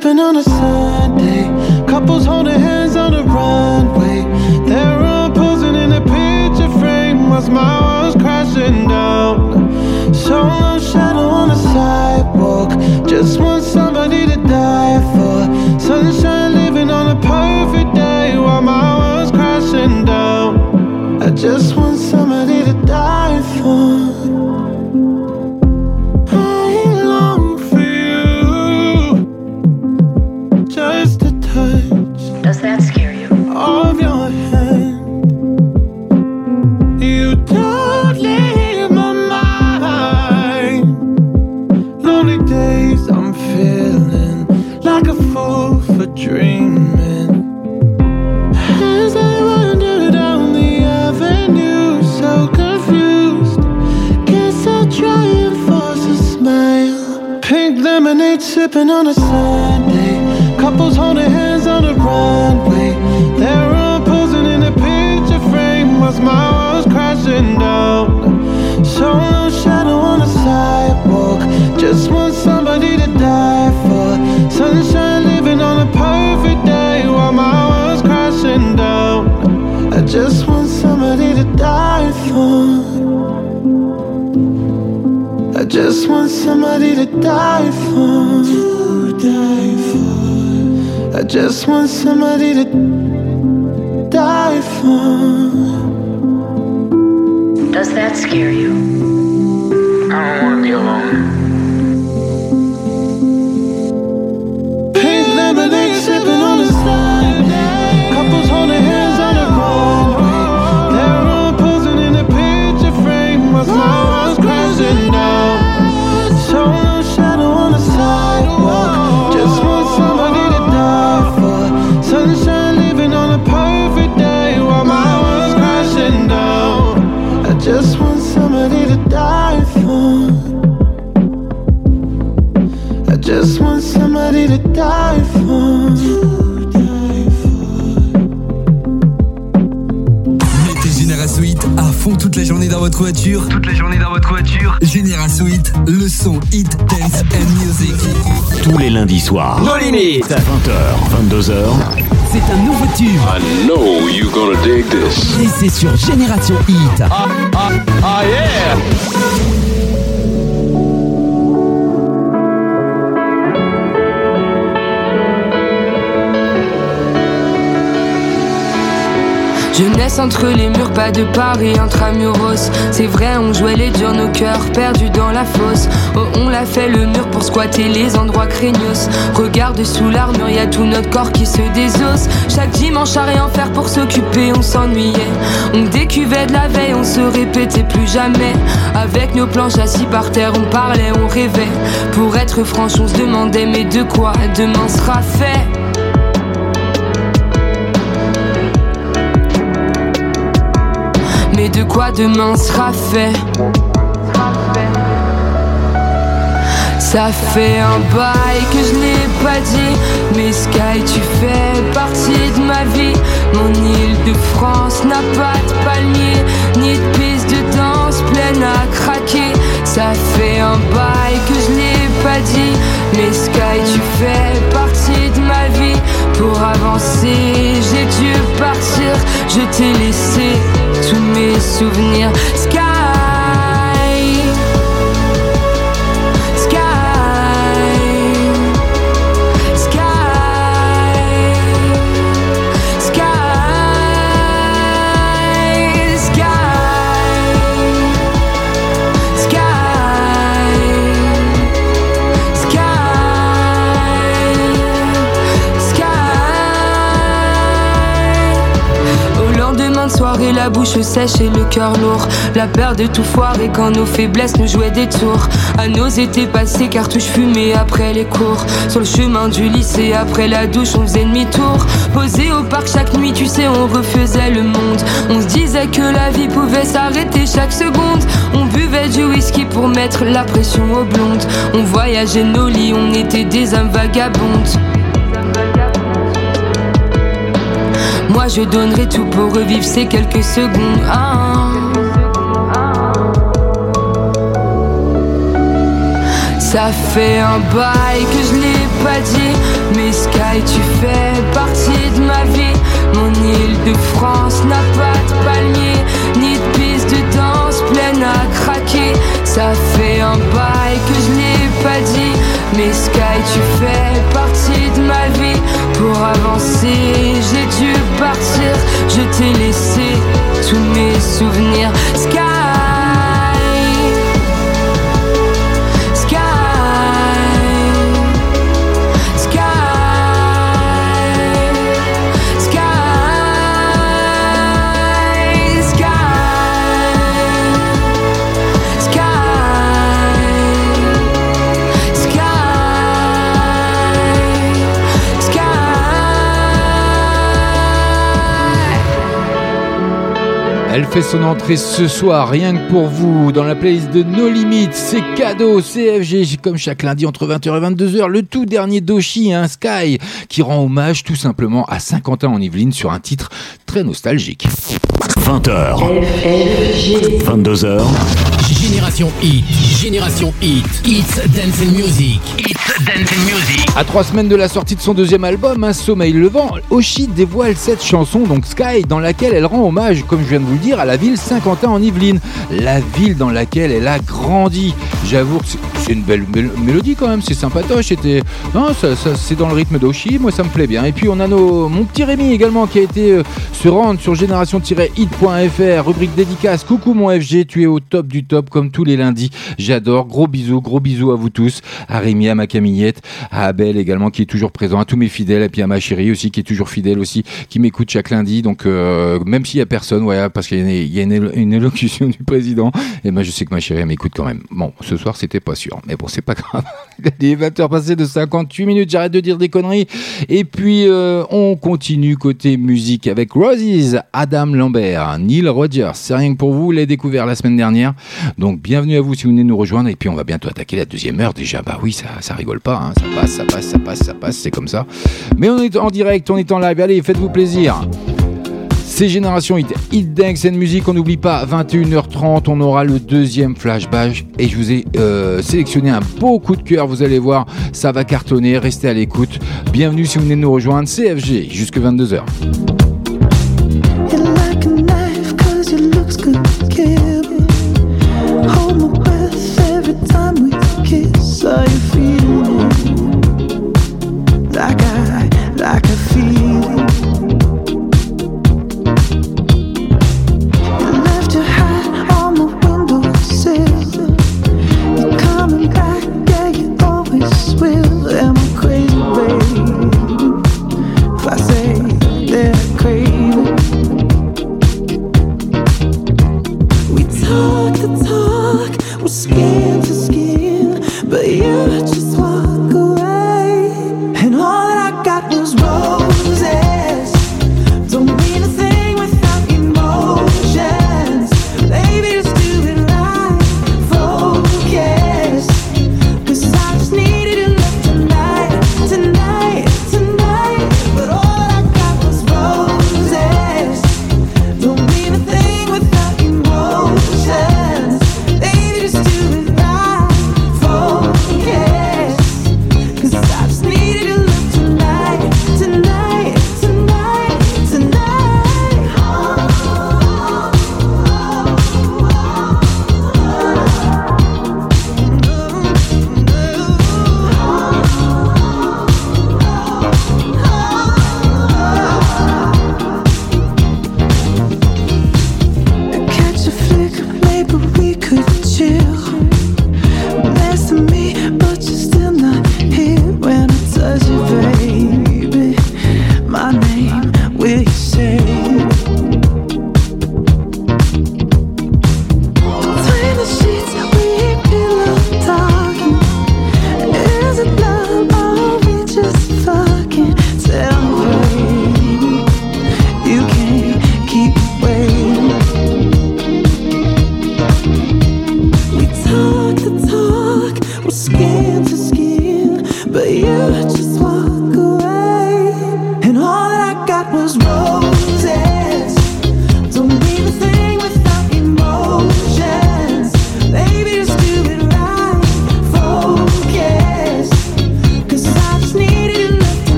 sipping on a Sunday. Couples holding hands on the runway. They're all posing in a picture frame while my walls crashing down. So no shadow on the sidewalk. Just want somebody to die for. Sunshine living on a perfect day while my world's crashing down. I just want somebody to die for. Lemonade sipping on a Sunday. Couples holding hands on the runway. They're all posing in a picture frame as my world's crashing down. Solo shadow on the sidewalk. Just want somebody to die for. Sunshine just want somebody to die for. To die for. I just want somebody to die for.
Does that scare you? I don't want to be alone.
Pink lemonade sipping on
dans votre voiture. Toute la journée dans votre voiture. Génération Hit, le son hit, dance and music.
Tous les lundis soirs.
Nos limites.
20h, 22h.
C'est un nouveau tube.
I know you gonna dig this.
Et c'est sur Génération Hit.
Ah, ah, ah yeah
Jeunesse entre les murs, pas de Paris intramuros. C'est vrai, on jouait les durs, nos cœurs perdus dans la fosse. Oh, on l'a fait le mur pour squatter les endroits craignos. Regarde sous l'armure, y a tout notre corps qui se désosse. Chaque dimanche à rien faire pour s'occuper, on s'ennuyait. On décuvait de la veille, on se répétait plus jamais. Avec nos planches assis par terre, on parlait, on rêvait. Pour être franche, on se demandait, mais de quoi demain sera fait? Mais de quoi demain sera fait Ça fait un bail que je n'ai pas dit. Mais Sky tu fais partie de ma vie. Mon île de France n'a pas de palmier Ni de piste de danse pleine à craquer. Ça fait un bail que je n'ai pas dit. Mais Sky tu fais partie de ma vie. Pour avancer j'ai dû partir. Je t'ai laissé tous mes souvenirs la bouche sèche et le cœur lourd. La peur de tout foirer quand nos faiblesses nous jouaient des tours. À nos étés passés, cartouches fumées après les cours. Sur le chemin du lycée, après la douche, on faisait demi-tour. Posé au parc chaque nuit, tu sais, on refaisait le monde. On se disait que la vie pouvait s'arrêter chaque seconde. On buvait du whisky pour mettre la pression aux blondes. On voyageait nos lits, on était des âmes vagabondes. Moi je donnerais tout pour revivre ces quelques secondes. Ah. Ça fait un bail que je l'ai pas dit Mais Sky tu fais partie de ma vie Mon île de France t'ai laissé tous mes souvenirs.
Elle fait son entrée ce soir, rien que pour vous, dans la playlist de No Limites. C'est cadeau, CFG, comme chaque lundi entre 20h et 22h, le tout dernier Doshi, un Sky, qui rend hommage tout simplement à Saint-Quentin en Yvelines sur un titre très nostalgique.
20h. 22h.
Génération Hit, Génération Hit, Hits Dance and Music, Hits Dance and Music.
À trois semaines de la sortie de son deuxième album, Un sommeil levant, Oshi dévoile cette chanson, donc Sky, dans laquelle elle rend hommage, comme je viens de vous le dire, à la ville Saint-Quentin en Yvelines, la ville dans laquelle elle a grandi. J'avoue que c'est- une belle mél- mélodie quand même, c'est sympatoche, c'était... Non, ça- c'est dans le rythme d'Oshi, moi ça me plaît bien. Et puis on a nos, mon petit Rémi également qui a été euh, se rendre sur génération-hit.fr, rubrique dédicace, coucou mon FG, tu es au top du top comme tous les lundis, j'adore, gros bisous, gros bisous à vous tous, à Rémi, à ma Camillette, à Abel également qui est toujours présent, à tous mes fidèles, et puis à ma chérie aussi qui est toujours fidèle aussi, qui m'écoute chaque lundi, donc euh, même s'il y a personne, ouais, parce qu'il y a, une, élocution du président, et ben je sais que ma chérie m'écoute quand même. Bon, ce soir c'était pas sûr, mais bon c'est pas grave. Il est 20h passé de 58 minutes, j'arrête de dire des conneries. Et puis euh, on continue côté musique avec Roses, Adam Lambert, Neil Rogers. C'est rien que pour vous, l'a découvert la semaine dernière. Donc bienvenue à vous si vous venez nous rejoindre. Et puis on va bientôt attaquer la deuxième heure déjà. Bah oui, ça, ça rigole pas, hein. ça passe, ça passe, ça passe, ça passe, c'est comme ça. Mais on est en direct, on est en live. Allez, faites-vous plaisir. C'est Génération Hit, Hit Dance and Music, on n'oublie pas, 21h30, on aura le deuxième flashback et je vous ai euh, sélectionné un beau coup de cœur, vous allez voir, ça va cartonner, restez à l'écoute. Bienvenue si vous venez nous rejoindre, CFG, jusque 22h.
I,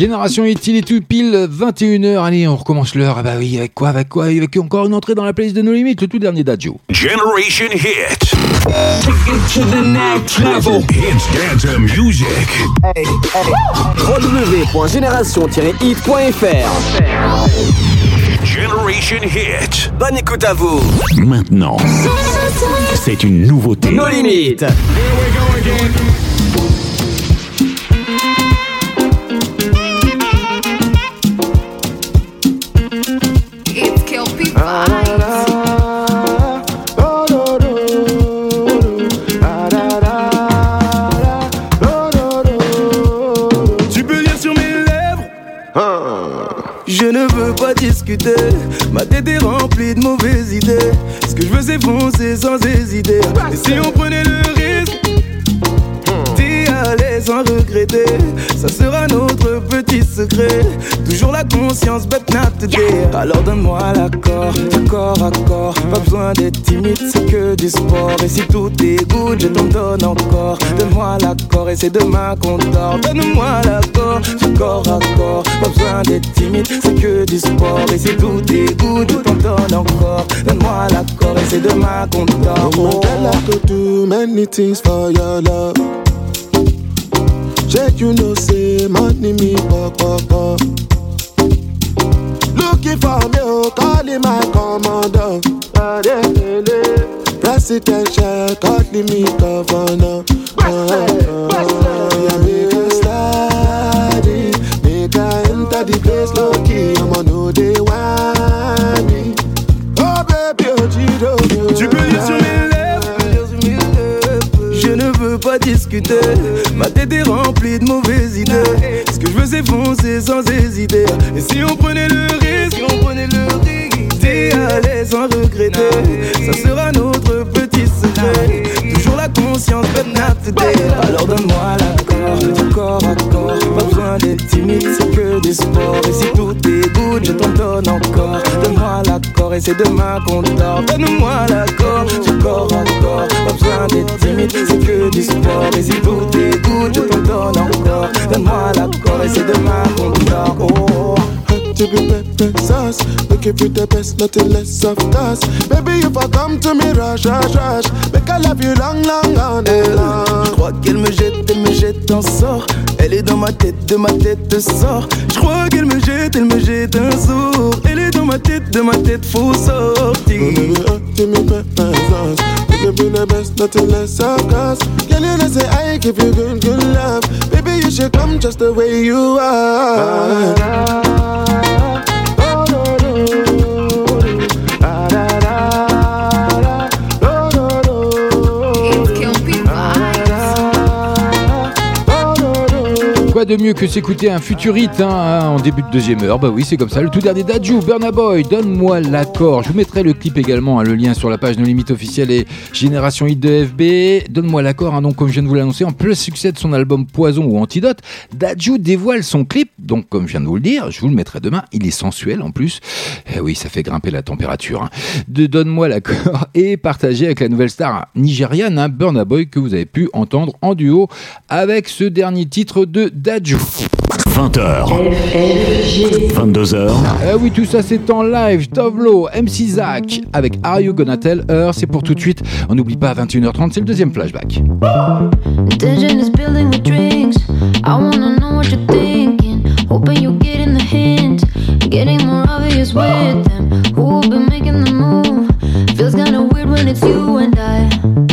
Génération Hit, il est tout pile 21h. Allez, on recommence l'heure. Ah bah oui, avec quoi, avec quoi Avec encore une entrée dans la playlist de No Limit, le tout dernier d'Adjo.
Generation Hit. Take it to the next level. Hits dance music.
Hey, hey. www.génération-hit.fr
Generation Hit.
Bonne écoute à vous.
Maintenant, c'est une nouveauté.
No limites.
It's
Besoin d'être timide c'est que du sport. Et si tout good je t'en donne encore. Donne-moi l'accord et c'est demain qu'on dort. Donne-moi l'accord du corps à corps. Pas besoin d'être timide c'est que du sport. Et si tout good je t'en donne encore. Donne-moi l'accord et c'est demain qu'on dort.
Oh, I could do many things for your love. Check, you know, say money me pop pop pop. Looking for me, oh, calling my commander. Presidential, calling me governor. Uh, yeah, make a study, make I enter the place low key. I'ma know they want me. Oh baby, oh Gido,
Tu peux lire sur mes lèvres. Je ne veux pas discuter. Ma tête est remplie de mauvaises idées. Ce que je veux c'est foncer sans hésiter. Et si on prenait le risque Si on prenait le risque L'aise sans regretter. Ça sera notre petit secret. Toujours la conscience but not today Alors donne-moi l'accord Du corps à corps. Pas besoin d'être timide C'est que du sport Et si tout good Je t'en donne encore. Donne-moi l'accord Et c'est demain qu'on dort. Donne-moi l'accord Du corps à corps. Pas besoin d'être timide C'est que du sport Et si tout good Je t'en donne encore. Donne-moi l'accord Et c'est demain qu'on dort. Oh.
To be pepper sauce. You feel the best, nothing less of course. Baby, if I come to me, rush, rush, rush. Make I love you long, long, on
Je
long.
crois qu'elle me jette, elle me jette un sort. Elle est dans ma tête, de ma tête sort. Je crois qu'elle me jette, elle me jette un sort. Elle est dans ma tête, de ma tête, faut sortir.
Me feel the best, nothing less of course. Girl, you know say I give you good, good love. Baby, you should come just the way you are.
De mieux que s'écouter un futurite hein, en début de deuxième heure Bah oui, c'est comme ça. Le tout dernier d'Adju, Burna Boy, donne-moi l'accord. Je vous mettrai le clip également, hein, le lien sur la page No Limite officielle et Génération Hit de FB. Donne-moi l'accord, hein, donc comme je viens de vous l'annoncer, en plein succès de son album Poison ou Antidote, Dadju dévoile son clip. Donc comme je viens de vous le dire, je vous le mettrai demain. Il est sensuel en plus. Eh oui, ça fait grimper la température. hein. De Donne-moi l'accord et partagé avec la nouvelle star nigériane, hein, Burna Boy, que vous avez pu entendre en duo avec ce dernier titre de Dadju.
20h. 22h.
Eh oui, tout ça c'est en live. Tovlo, MC Zach avec Are You Gonna Tell Her? C'est pour tout de suite. On n'oublie pas à 21h30, c'est le deuxième flashback.
Tension is building with drinks. I wanna know what you're thinking. Hoping you're getting the hint. Getting more obvious with them. Who will be making the move? Feels kinda weird when it's you and I.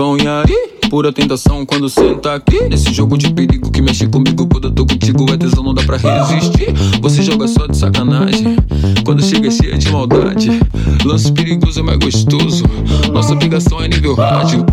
e aí? Pura tentação quando senta aqui. Nesse jogo de perigo que mexe comigo, quando eu tô contigo, é tesão, não dá pra resistir. Você joga só de sacanagem, quando chega é cheia de maldade. Lance perigoso, é mais gostoso. Nossa obrigação é nível rádio.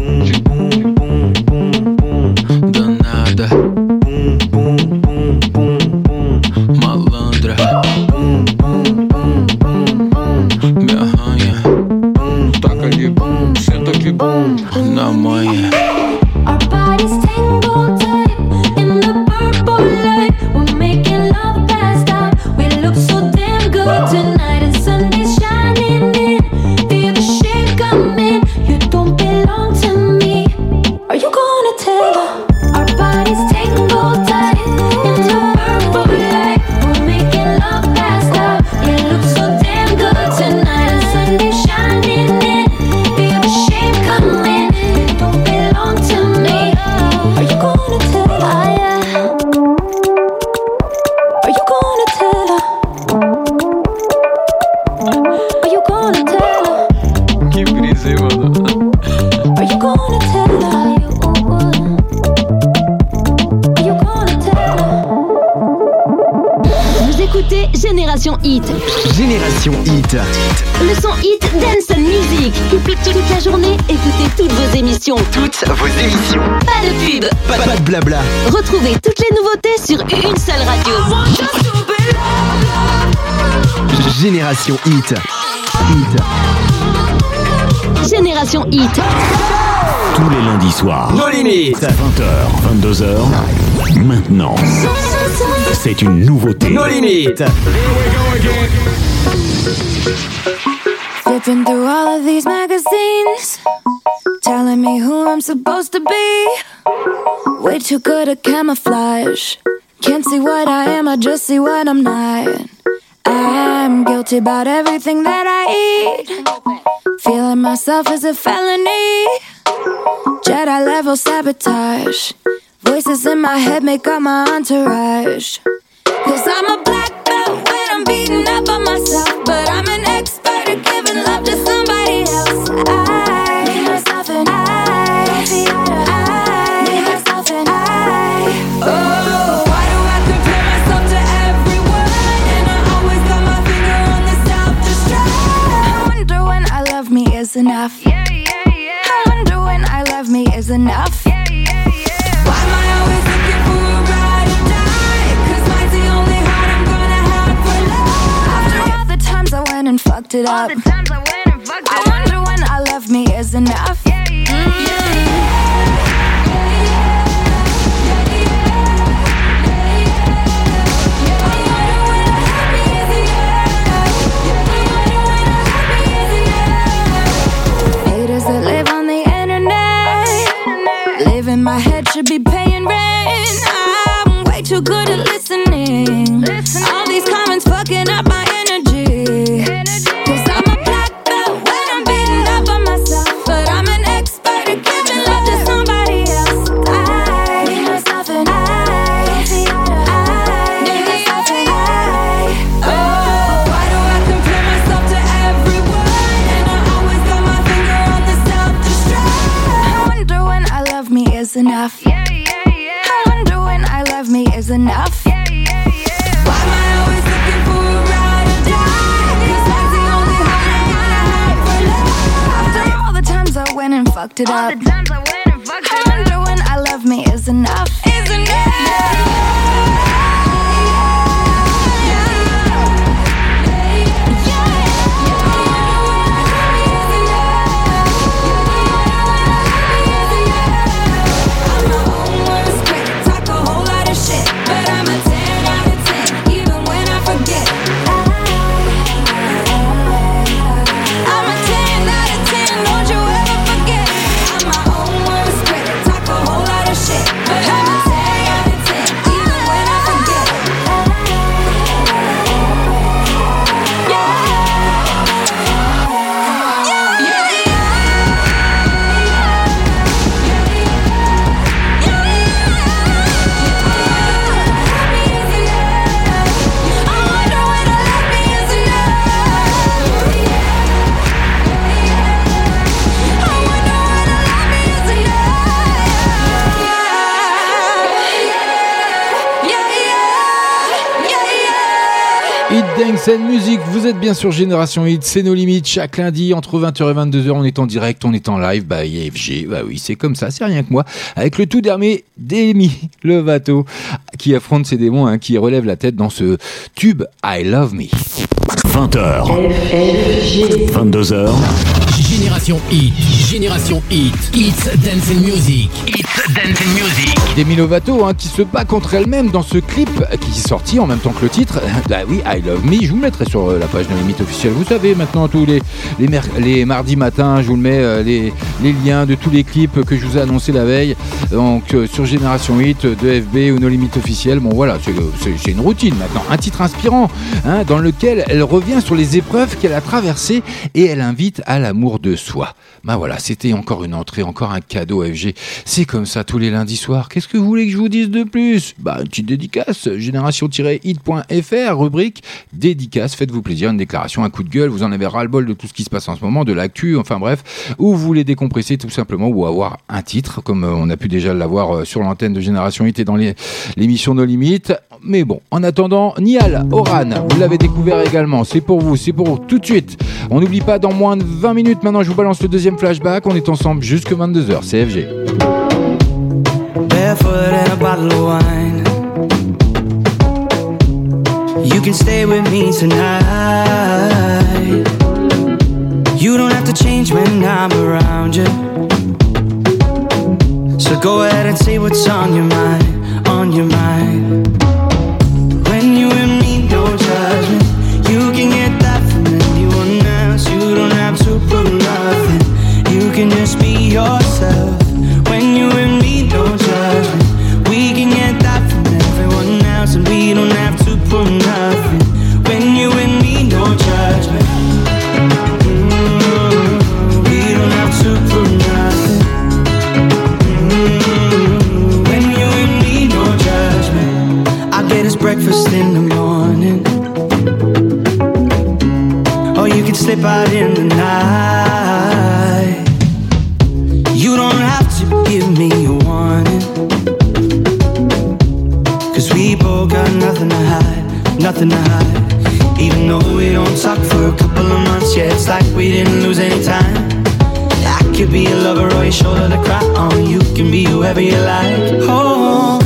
Génération Hit.
Hit. Génération Hit.
Tous les lundis soirs.
Nos limites.
20h, 22h. Maintenant. C'est une nouveauté.
Nos limites.
Flipping through all of these magazines. Telling me who I'm supposed to be. Way too good at camouflage. Can't see what I am, I just see what I'm not. guilty about everything that I eat. Feeling myself is a felony. Jedi level sabotage. Voices in my head make up my entourage. Cause I'm a black belt when I'm beating up on myself, but I'm it up. fucked it All up. The times I went and fucked I wonder when I love me is enough.
Bien sur Génération Hit, c'est nos limites. Chaque lundi, entre 20h et 22h, on est en direct, on est en live. Bah, IFG, bah oui, c'est comme ça, c'est rien que moi. Avec le tout dernier d'Emi Levato, qui affronte ses démons, hein, qui relève la tête dans ce tube I Love Me.
20h. 22h.
Génération Hit, Génération Hit, Hits Dance and Music, Hits Dance and Music.
Demi Lovato hein, qui se bat contre elle-même dans ce clip qui est sorti en même temps que le titre. Bah oui, I Love Me, je vous le mettrai sur euh, la page de limite officielle. Vous savez maintenant tous les, les, mardis matins, je vous le mets euh, les, liens de tous les clips que je vous ai annoncé la veille. Donc euh, sur Génération Hit, de FB ou nos limites officielles. Bon voilà, c'est une routine maintenant. Un titre inspirant hein, dans lequel elle revient sur les épreuves qu'elle a traversées et elle invite à l'amour de soi. Ben voilà, c'était encore une entrée, encore un cadeau FG. C'est comme ça tous les lundis soirs. Qu'est-ce que vous voulez que je vous dise de plus? Bah une petite dédicace, génération-hit.fr, rubrique dédicace. Faites-vous plaisir, une déclaration, un coup de gueule. Vous en avez ras-le-bol de tout ce qui se passe en ce moment, de l'actu, enfin bref. Ou vous voulez décompresser tout simplement ou avoir un titre, comme euh, on a pu déjà l'avoir euh, sur l'antenne de Génération Hit et dans l'émission Nos Limites. Mais bon, en attendant, Nial, Oran, vous l'avez découvert également. C'est pour vous, c'est pour vous, tout de suite. On n'oublie pas, dans moins de 20 minutes, maintenant je vous balance le deuxième flashback. On est ensemble jusque 22h. CFG.
Barefoot and a bottle of wine. You can stay with me tonight. You don't have to change when I'm around you. So go ahead and say what's on your mind, on your mind. Breakfast in the morning. Or you can slip out in the night. You don't have to give me a warning. Cause we both got nothing to hide, nothing to hide. Even though we don't talk for a couple of months, yeah, it's like we didn't lose any time. I could be a lover or your shoulder to cry on. You can be whoever you like. Oh,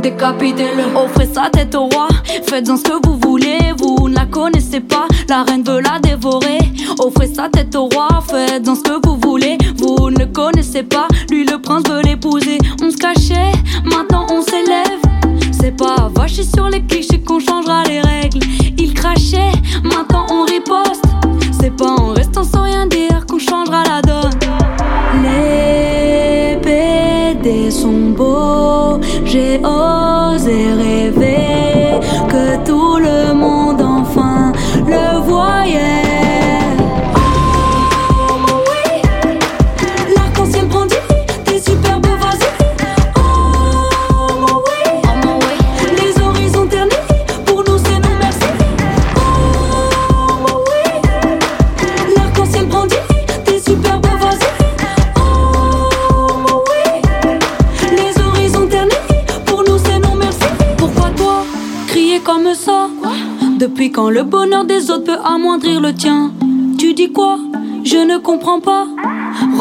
Décapitez-le. Offrez sa tête au roi. Faites-en ce que vous voulez Vous ne la connaissez pas. La reine veut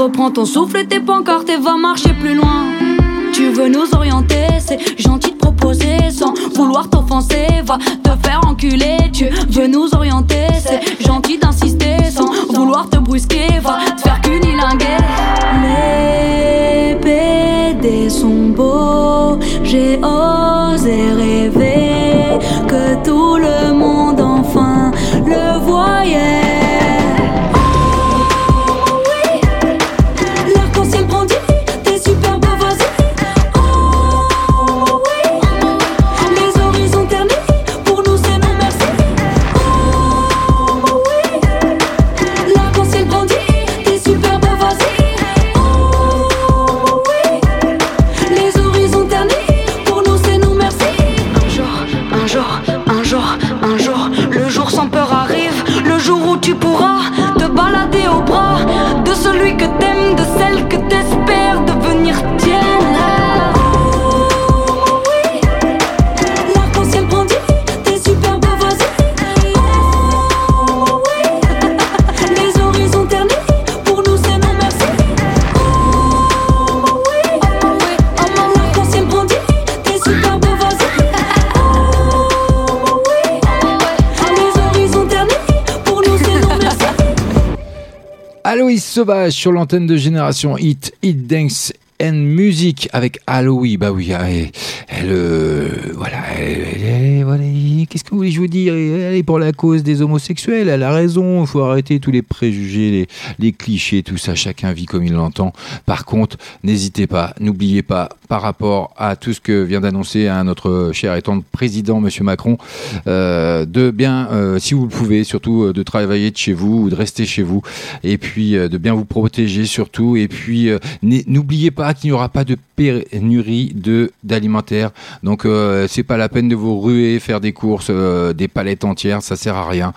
Reprends ton souffle tes pancartes et va marcher plus loin. Tu veux nous orienter, c'est gentil de proposer sans vouloir t'offenser. Va te faire enculer, tu veux nous orienter, c'est gentil d'insister sans vouloir te brusquer. Va
Sauvage sur l'antenne de Génération Hit, Hit Dance and Music avec Aloïs. Bah oui, elle, elle, euh, voilà, qu'est-ce que vous voulez je vous dire Elle est pour la cause des homosexuels, elle a raison, il faut arrêter tous les préjugés, les, clichés, tout ça, chacun vit comme il l'entend. Par contre, n'hésitez pas, n'oubliez pas, par rapport à tout ce que vient d'annoncer notre cher et tendre président, Monsieur Macron, euh, de bien, euh, si vous le pouvez, surtout de travailler de chez vous ou de rester chez vous, et puis de bien vous protéger surtout, et puis n'oubliez pas qu'il n'y aura pas de pénurie de d'alimentaire, donc euh, c'est pas la peine de vous ruer, faire des courses, euh, des palettes entières, ça sert à rien.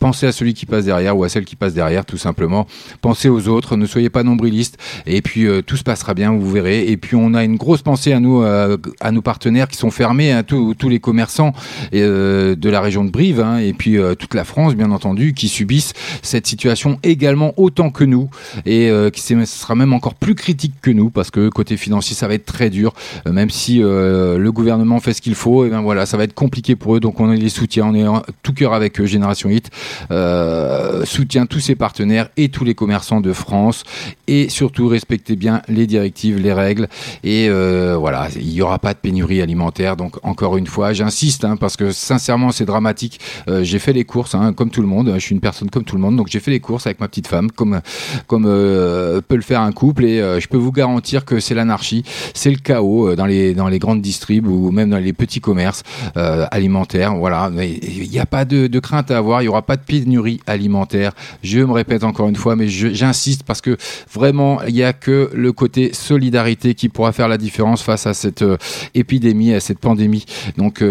Pensez à celui qui passe derrière ou à celle qui passe derrière, tout simplement. Pensez aux autres, ne soyez pas nombrilistes, et puis euh, tout se passera bien, vous verrez. Et puis on a une grosse pensée à nous, à nos partenaires qui sont fermés, à tous tous les commerçants de la région de Brive, hein, et puis toute la France, bien entendu, qui subissent cette situation également autant que nous, et qui sera même encore plus critique que nous, que côté financier, ça va être très dur, euh, même si euh, le gouvernement fait ce qu'il faut, et ben voilà, ça va être compliqué pour eux, donc on les soutient, on est en tout cœur avec eux, Génération Hit, euh, soutient tous ses partenaires et tous les commerçants de France, et surtout respectez bien les directives, les règles, et voilà, il n'y aura pas de pénurie alimentaire, donc encore une fois, j'insiste, hein, parce que sincèrement c'est dramatique, j'ai fait les courses, hein, comme tout le monde, je suis une personne comme tout le monde, donc j'ai fait les courses avec ma petite femme, comme, comme peut le faire un couple, et je peux vous garantir que c'est l'anarchie, c'est le chaos euh, dans les, dans les grandes distribs ou même dans les petits commerces euh, alimentaires, voilà, il n'y a pas de, crainte à avoir, il n'y aura pas de pénurie alimentaire, je me répète encore une fois, mais j'insiste parce que vraiment, il n'y a que le côté solidarité qui pourra faire la différence face à cette euh, épidémie, à cette pandémie. Donc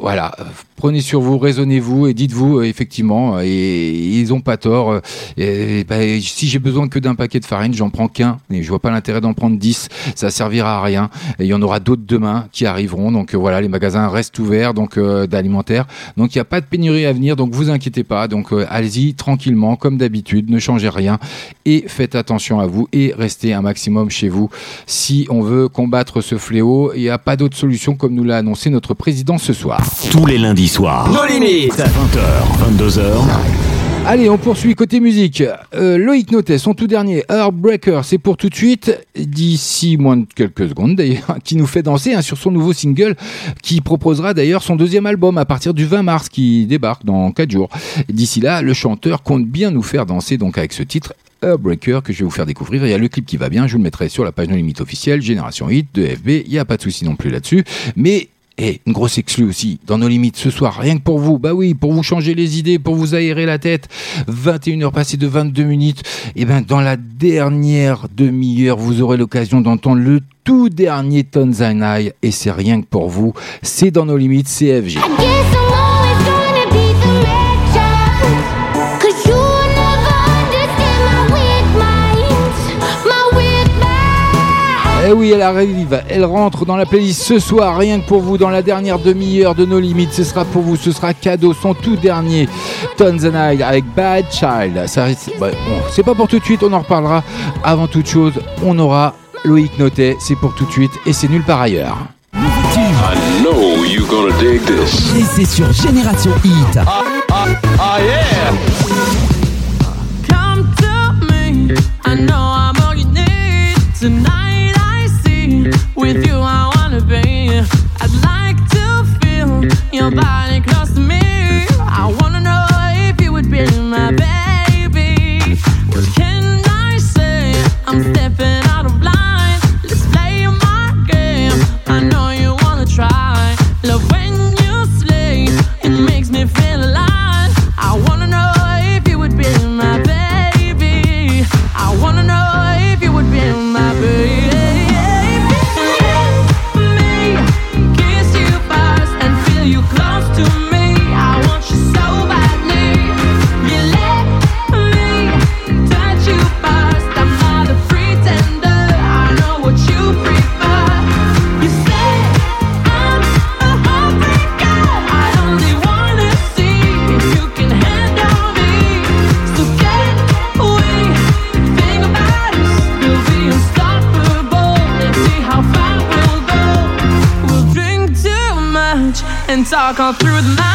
voilà, prenez sur vous, raisonnez-vous et dites-vous effectivement, et, ils ont pas tort. ben, si j'ai besoin que d'un paquet de farine, j'en prends qu'un, et je vois pas l'intérêt d'en prendre 10, ça servira à rien. Et il y en aura d'autres demain qui arriveront. Donc euh, voilà, les magasins restent ouverts, donc euh, d'alimentaire. Donc il n'y a pas de pénurie à venir, donc vous inquiétez pas. Donc euh, allez-y tranquillement, comme d'habitude, ne changez rien et faites attention à vous et restez un maximum chez vous. Si on veut combattre ce fléau, il n'y a pas d'autre solution comme nous l'a annoncé notre président ce soir.
Tous les lundis soirs.
Nos limites.
20h, 22h.
Allez, on poursuit côté musique. Euh, Loïc Notet, son tout dernier, Heartbreaker, c'est pour tout de suite, d'ici moins de quelques secondes d'ailleurs, qui nous fait danser hein, sur son nouveau single, qui proposera d'ailleurs son deuxième album à partir du 20 mars, qui débarque dans 4 jours. D'ici là, le chanteur compte bien nous faire danser donc avec ce titre Heartbreaker que je vais vous faire découvrir. Il y a le clip qui va bien, je vous le mettrai sur la page No Limite officielle, Génération Hit de FB, il n'y a pas de souci non plus là-dessus. Mais et une grosse exclue aussi, dans nos limites ce soir, rien que pour vous, bah oui, pour vous changer les idées, pour vous aérer la tête, 21h passées de 22 minutes, et ben dans la dernière demi-heure, vous aurez l'occasion d'entendre le tout dernier Tonzanai, et c'est rien que pour vous, c'est dans nos limites CFG. Eh oui, elle arrive, elle rentre dans la playlist ce soir, rien que pour vous, dans la dernière demi-heure de nos limites. Ce sera pour vous, ce sera cadeau, son tout dernier Tanzanite avec Bad Child. Ça, c'est pas pour tout de suite, on en reparlera. Avant toute chose, on aura Loïc Notet, c'est pour tout de suite et c'est nulle part ailleurs.
I know you're gonna dig this?
Et c'est sur Génération Hit.
Ah, ah, ah yeah!
Come to me, I know I'm all you need tonight. With you, I wanna be. I'd like to feel your body through the night.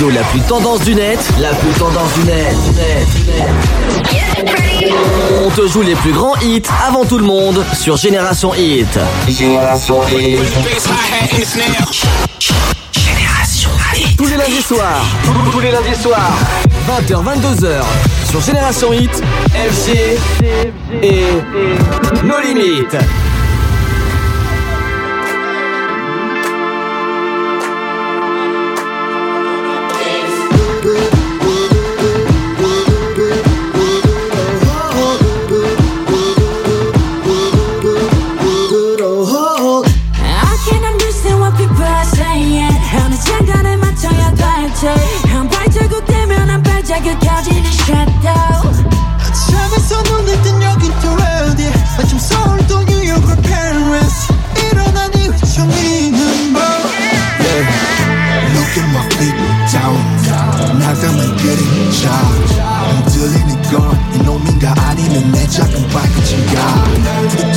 la plus tendance du net, la plus tendance du net. net, net. On te joue les plus grands hits avant tout le monde sur Génération Hit. Génération Hit. Tous les lundis soirs. Tous les lundis soirs. 20h, 22h. Sur Génération Hit, FG et nos limites.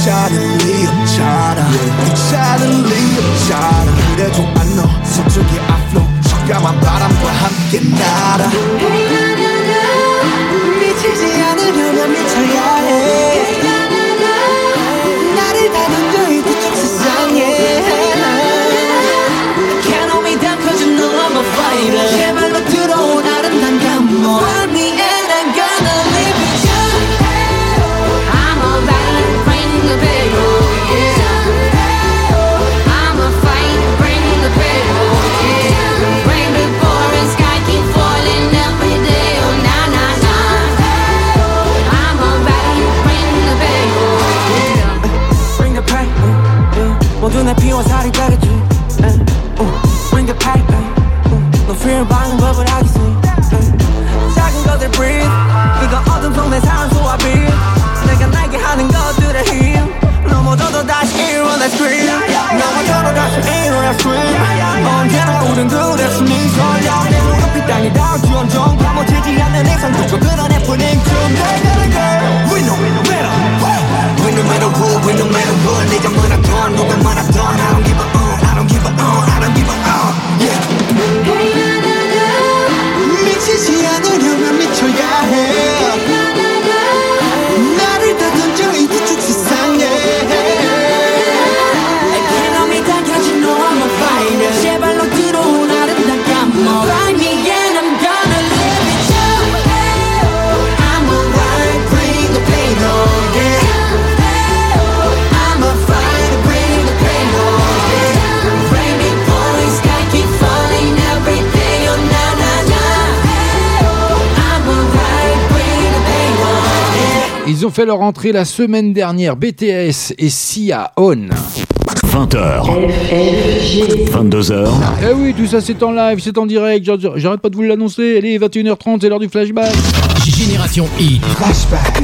괜찮은 리 없잖아. 네 괜찮은 리 네 없잖아. 그래도 안너. 서쪽의 앞로 적감한 바람과 함께 날아. 미치지 않으려면 미쳐야 반응 법을 하겠어 작은 것들 breathe 그거 어둠 속 내 삶 소화 빌 내가 날게 하는 것들의 힘 넘어져도 다시 일어나 scream 넘어져도 다시 일어나 scream 언제나 우린 둘의
숨이 설려 내 눈앞이 땅이 닿을 지원종 넘어지지 않는 이상 그저 그러네 뿐인 춤내 girl We know better We no matter who, we no matter what 네 잠은 안 돈, 누가 말았던 I don't give a yeah.
Ils ont fait leur entrée la semaine dernière, BTS et Sia On.
20h. 22h.
Eh oui, tout ça c'est en live, c'est en direct, j'arrête pas de vous l'annoncer, elle est 21h30, c'est l'heure du flashback.
Génération I. Flashback.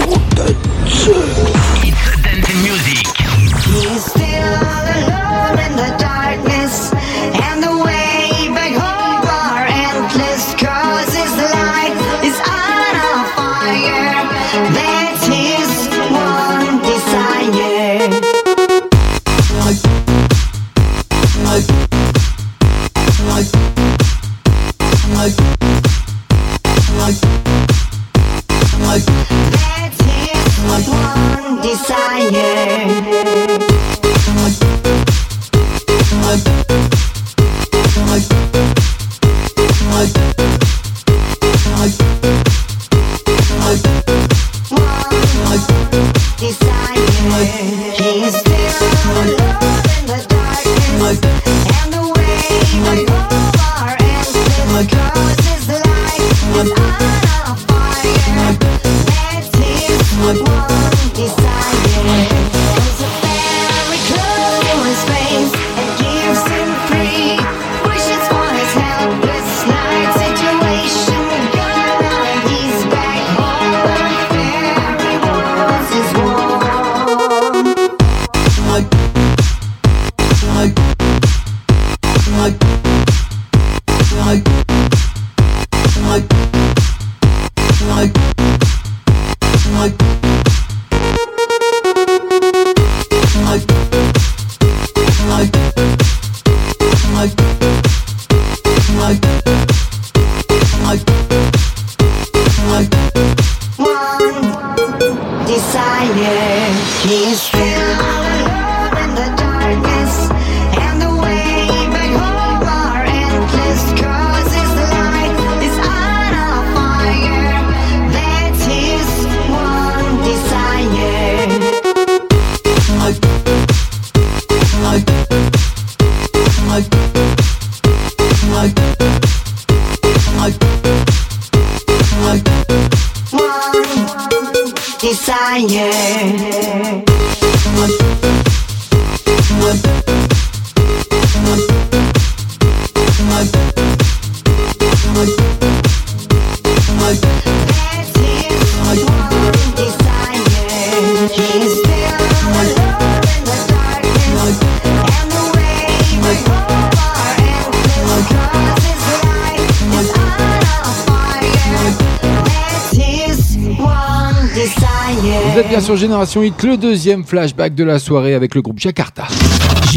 Hit, le deuxième flashback de la soirée avec le groupe Jakarta.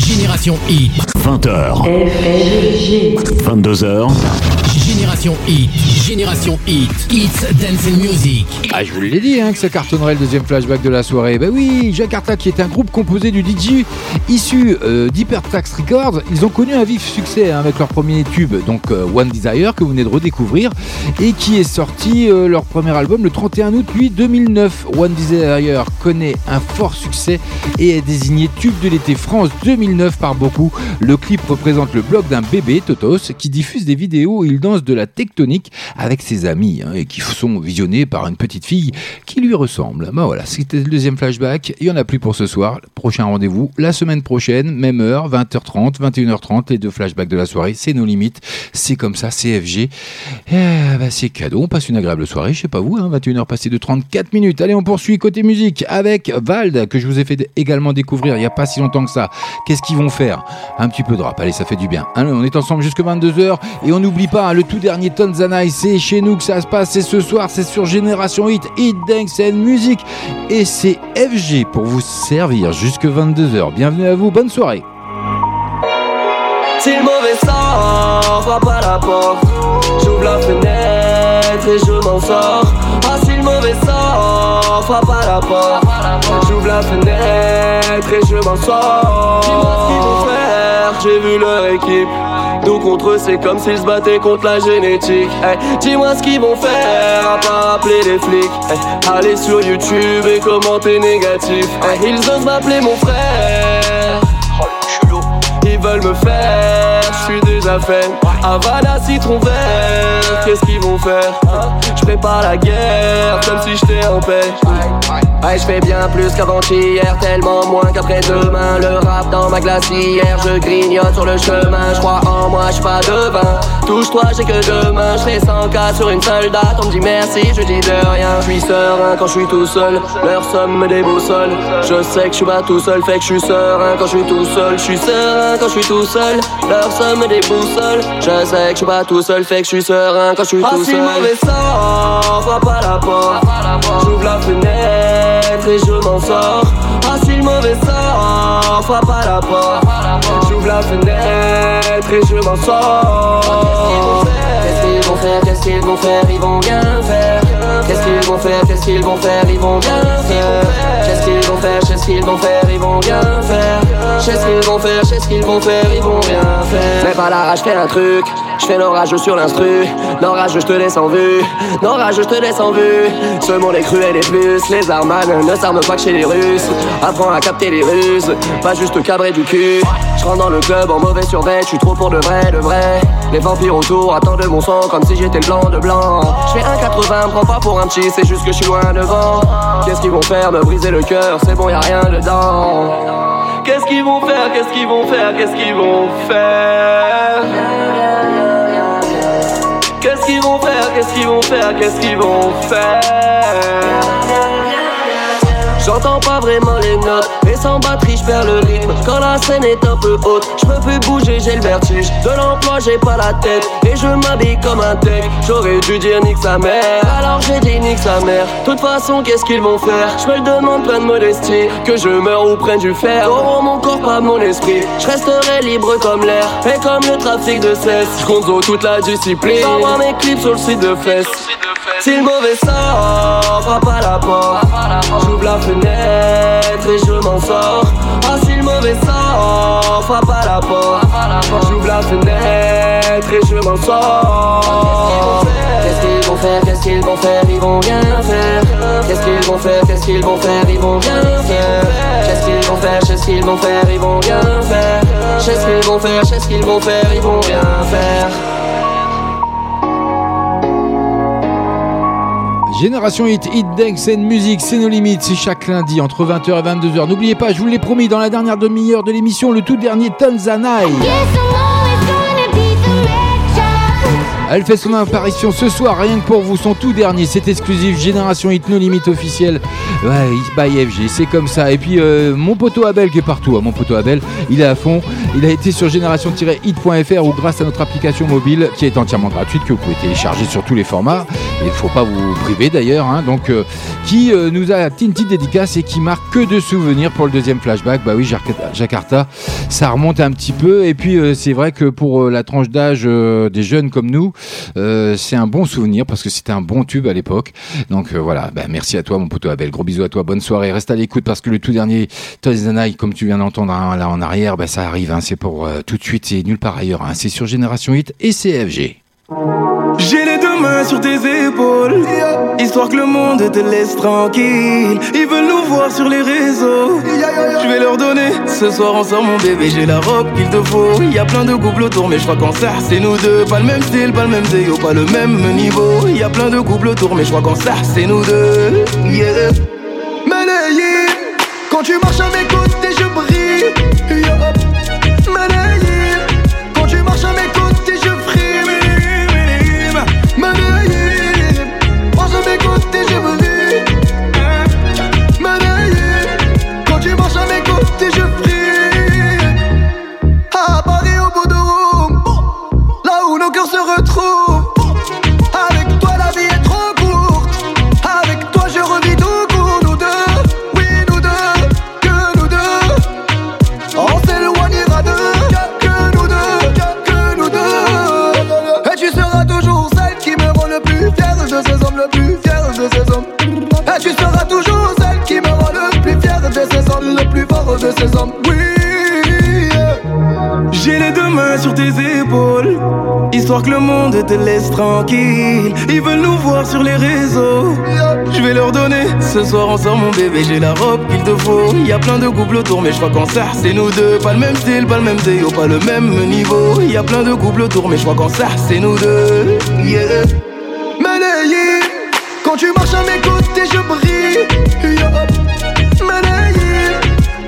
Génération Hit.
20h. 22h.
Génération Hit. Génération Hit. Hits Dance and Music.
Ah, je vous l'ai dit hein, que ça cartonnerait le deuxième flashback de la soirée. Ben oui, Jakarta qui est un groupe composé du DJ issu euh, d'Hypertrax Records. Ils ont connu un vif succès hein, avec leur premier tube, donc euh, One Desire, que vous venez de redécouvrir, et qui est sorti euh, leur premier album le 31 août, lui, 2009. One Desire connaît un fort succès et est désigné tube de l'été France 2009 par beaucoup. Le clip représente le blog d'un bébé, Totos, qui diffuse des vidéos où il danse de la tectonique avec ses amis hein, et qui sont visionnés par une petite fille qui lui ressemble. Ben voilà, c'était le deuxième flashback. Il n'y en a plus pour ce soir. Prochain rendez-vous la semaine prochaine, même heure, 20h30, 21h30. Les deux flashbacks de la soirée, c'est nos limites. C'est comme ça, CFG. Eh, ben, c'est cadeau. On passe une agréable soirée. Je sais pas vous, hein, 21h passées de 34 minutes. Allez, on poursuit côté musique avec Vald, que je vous ai fait également découvrir il n'y a pas si longtemps que ça. Qu'est-ce qu'ils vont faire Un petit peu de rap. Allez, ça fait du bien. Allez, on est ensemble jusqu'à 22h et on n'oublie pas hein, le tout dernier Tanzana. C'est chez nous que ça se passe. C'est ce soir. C'est sur Génération Hit, Hit Dance and Music. Et c'est FG pour vous servir jusque 22h. Bienvenue à vous. Bonne soirée.
Si le mauvais sort la porte, j'ouvre la fenêtre et je m'en sors. Ah, si le mauvais sort frappe à la porte, j'ouvre la fenêtre et je m'en sors. Dis-moi ce qu'ils vont faire, j'ai vu leur équipe. Nous contre eux, c'est comme s'ils se battaient contre la génétique. Hey, Dis-moi ce qu'ils vont faire, à part appeler les flics. Hey, aller sur YouTube et commenter négatif. Hey, ils osent m'appeler mon frère. Ils veulent me faire, je suis déjà fait. Havana, citron vert, qu'est-ce qu'ils vont faire? Je prépare la guerre, comme si j'étais en paix. Ouais, je fais bien plus qu'avant-hier, tellement moins qu'après-demain. Le rap dans ma glacière, je grignote sur le chemin. Je crois en moi, je pas devin. Touche-toi, j'ai que demain. Je fais 100 cas sur une seule date. On me dit merci, je dis de rien. Je suis serein quand je suis tout seul. Leur somme me déboussole. Je sais que je suis pas tout seul, fait que je suis serein quand je suis tout seul. Je suis serein quand je suis tout seul. Leur somme me déboussole. Je sais que je suis pas tout seul, fait que je suis serein quand je suis
Ah,
tout
si
seul.
mauvais
sort, frappe à la porte. J'ouvre la fenêtre et je m'en sors. Ah, frappe à la porte. J'ouvre la fenêtre et je m'en sors. Qu'est-ce qu'ils vont faire, qu'est-ce qu'ils vont faire, ils vont rien faire. Qu'est-ce qu'ils vont faire, qu'est-ce qu'ils vont faire, ils vont rien faire. Qu'est-ce qu'ils vont faire, qu'est-ce qu'ils vont faire, ils vont rien faire. Qu'est-ce qu'ils vont faire, qu'est-ce qu'ils vont faire, ils vont rien faire. Mais pas la rage, fais un truc. Je fais l'orage sur l'instru. L'orage, je te laisse en vue. L'orage, je te laisse en vue. Ce monde est cruel et plus. Les armanes ne s'arment pas que chez les Russes. Apprends à capter les ruses. Pas juste cabrer du cul. Je rentre dans le club en mauvais survêt. Je suis trop pour de vrai, de vrai. Les vampires autour attendent de mon sang comme si j'étais blanc de blanc. Je fais 1,80, prends pas pour un petit. C'est juste que je suis loin devant. Qu'est-ce qu'ils vont faire? Me briser le cœur. C'est bon, y a rien dedans. Qu'est-ce qu'ils vont faire? Qu'est-ce qu'ils vont faire? Qu'est-ce qu'ils vont faire? Qu'est-ce qu'ils vont faire Qu'est-ce qu'ils vont faire Qu'est-ce qu'ils vont faire? J'entends pas vraiment les notes Sans batterie je perds le rythme. Quand la scène est un peu haute Je peux plus bouger j'ai le vertige. De l'emploi j'ai pas la tête Et je m'habille comme un tech. J'aurais dû dire nique sa mère. Alors j'ai dit nique sa mère. Toute façon qu'est-ce qu'ils vont faire? Je me le demande plein de modestie Que je meure ou prenne du fer. Auront mon corps pas mon esprit. Je resterai libre comme l'air Et comme le trafic de cesse. Je conzo toute la discipline. J'envoie mes clips sur le site de fesses si le mauvais sort, frappe à la porte. J'ouvre la fenêtre et je m'en Ah, si le mauvais sort, frappe à la porte. J'ouvre la fenêtre et je m'en sors. Qu'est-ce qu'ils vont faire, qu'est-ce qu'ils vont faire, ils vont rien faire. Qu'est-ce qu'ils vont faire, qu'est-ce qu'ils vont faire, ils vont rien faire. Qu'est-ce qu'ils vont faire, qu'est-ce qu'ils vont faire, ils vont rien faire. Qu'est-ce qu'ils vont faire, qu'est-ce qu'ils vont faire, ils vont rien faire.
Génération Hit, Hit Dance and Music, c'est nos limites, c'est chaque lundi entre 20h et 22h. N'oubliez pas, je vous l'ai promis, dans la dernière demi-heure de l'émission, le tout dernier Tanzanai. Elle fait son apparition ce soir, rien que pour vous, son tout dernier, c'est exclusif, Génération Hit, no limite officiel. Ouais, by FG, c'est comme ça. Et puis euh, mon poteau Abel qui est partout, hein, mon poteau Abel, il est à fond. Il a été sur génération-hit.fr ou grâce à notre application mobile qui est entièrement gratuite, que vous pouvez télécharger sur tous les formats. Il ne faut pas vous priver d'ailleurs. hein. donc, euh, qui euh, nous a une petite dédicace et qui marque que de souvenirs pour le deuxième flashback. Bah oui, Jakarta- ça remonte un petit peu. Et puis, euh, c'est vrai que pour la tranche d'âge des jeunes comme nous, euh, c'est un bon souvenir parce que c'était un bon tube à l'époque. Donc euh, voilà, bah, merci à toi, mon poteau Abel. Gros bisous à toi, bonne soirée. Reste à l'écoute parce que le tout dernier Tozanai, comme tu viens d'entendre hein, là en arrière, bah, ça arrive. hein, c'est pour euh, tout de suite, c'est nulle part ailleurs. hein. c'est sur Génération 8 et CFG.
J'ai les deux mains sur tes épaules, histoire que le monde te laisse tranquille. Ils veulent nous voir sur les réseaux. Je vais leur donner. Ce soir sort mon bébé, j'ai la robe qu'il te faut. Il y a plein de couples autour, mais je crois qu'en ça c'est nous deux. Pas le même style, pas le même zéo, pas le même niveau. Il y a plein de couples autour, mais je crois qu'en ça c'est nous deux. Yeah. Quand tu marches à mes côtés, je brille. Toujours celle qui me rend le plus fier de ces hommes, le plus fort de ces hommes. Oui. J'ai les deux mains sur tes épaules, histoire que le monde te laisse tranquille. Ils veulent nous voir sur les réseaux. Je vais leur donner. Ce soir sort mon bébé, j'ai la robe qu'il te faut. Y a plein de couples autour, mais je crois qu'en ça c'est nous deux. Pas le même style, pas le même zéo, pas le même niveau. Y a plein de couples autour, mais je crois qu'en ça c'est nous deux. Yeah. Malayé, quand tu marches à mes côtés, je brille.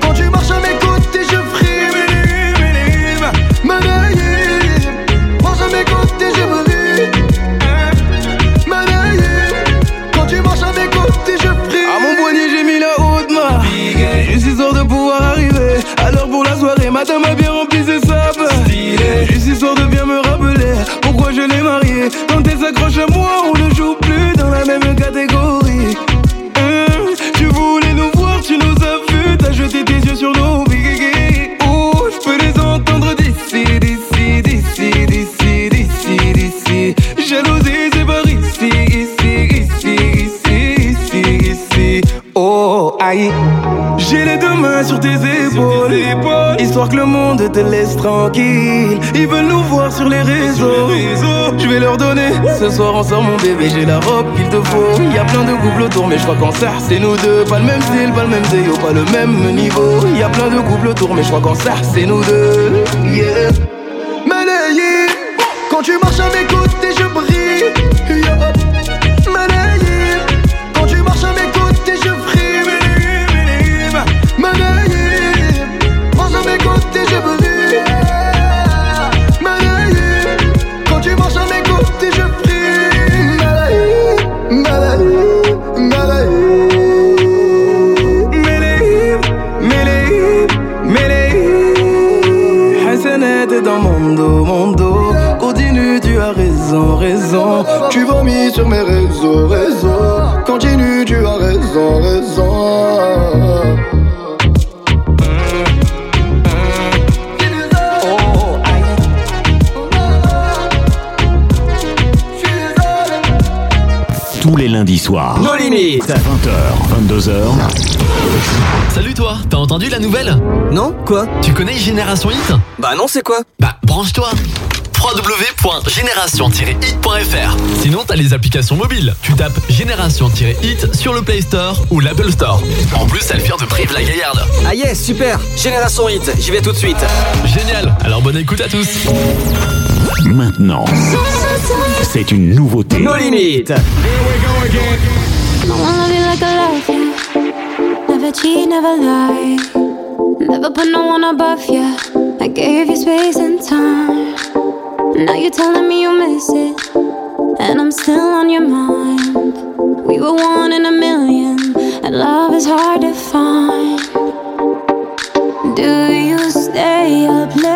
Quand tu marches à mes côtés, je. Malayé, marche à mes côtés, je brille. Quand tu marches à mes côtés, je frime. À mon poignet, j'ai mis la haute main. De pouvoir arriver. Alors pour la soirée, madame a bien rempli ses sapes. Juste histoire de bien me rappeler pourquoi je l'ai mariée. Quand elle s'accroche à moi, on ne joue plus dans la même catégorie. Hein, tu voulais nous voir, tu nous as vus, t'as jeté tes yeux sur nos bigues. Oh, je peux les entendre? D'ici, d'ici, d'ici, d'ici, d'ici, d'ici. Jalousie, c'est par ici, ici, ici, ici, ici, ici. Oh, aïe. J'ai les deux mains sur tes épaules, histoire que le monde te laisse tranquille. Ils veulent nous voir sur les réseaux. Je vais leur donner. Ce soir on sort mon bébé, j'ai la robe qu'il te faut. Il y a plein de couples autour, mais je crois qu'en ça c'est nous deux. Pas le même style, pas le même zéo, pas le même niveau. Y a plein de couples autour, mais je crois qu'en ça c'est nous deux. Yeah. Malayé, quand tu marches à sur mes réseaux, réseaux. Continue, tu as raison, raison.
Tous les lundis soirs.
Nos limites.
20h, 22h.
Salut toi, t'as entendu la nouvelle?
Non Quoi?
Tu connais Génération Hit?
Bah non, c'est quoi?
Bah branche-toi www.génération-hit.fr Sinon t'as les applications mobiles. Tu tapes Génération-hit sur le Play Store ou l'Apple Store. En plus, elle vient de Prive la Gaillarde.
Ah yes, super Génération Hit, j'y vais tout de suite.
Génial, alors bonne écoute à tous
Maintenant, c'est une nouveauté.
Nos limites.
Never cheat, never lie. Never put no one above you. I gave you space and time. Now you're telling me you miss it. And I'm still on your mind. We were one in a million. And love is hard to find. Do you stay up late?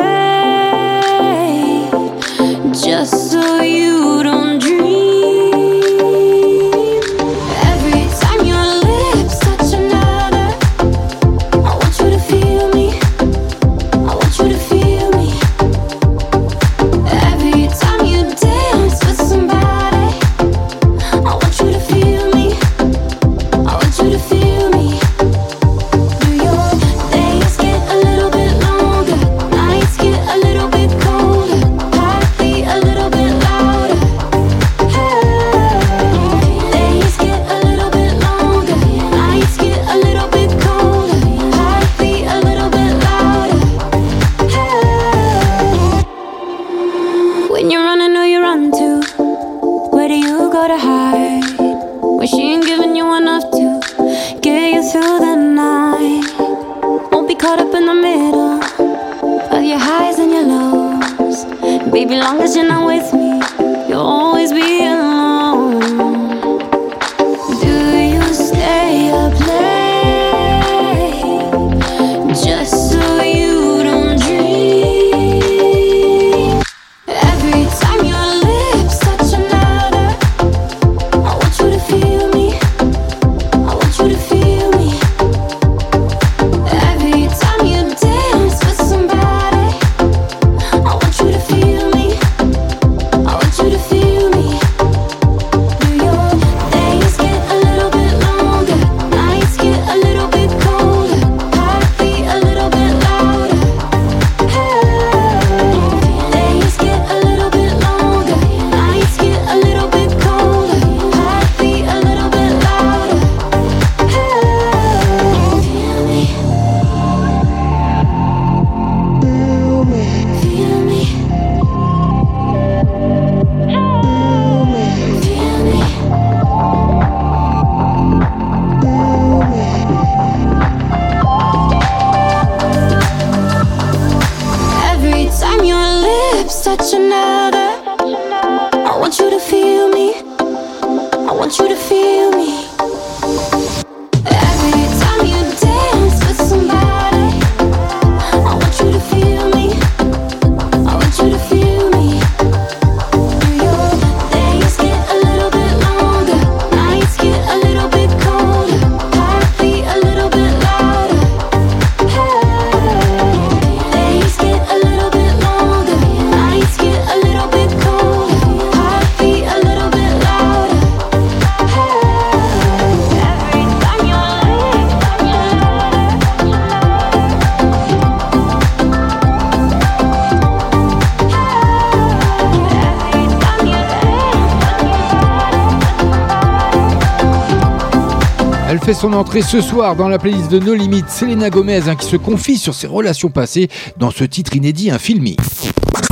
Son entrée ce soir dans la playlist de No Limites, Selena Gomez hein, qui se confie sur ses relations passées dans ce titre inédit, un filmi.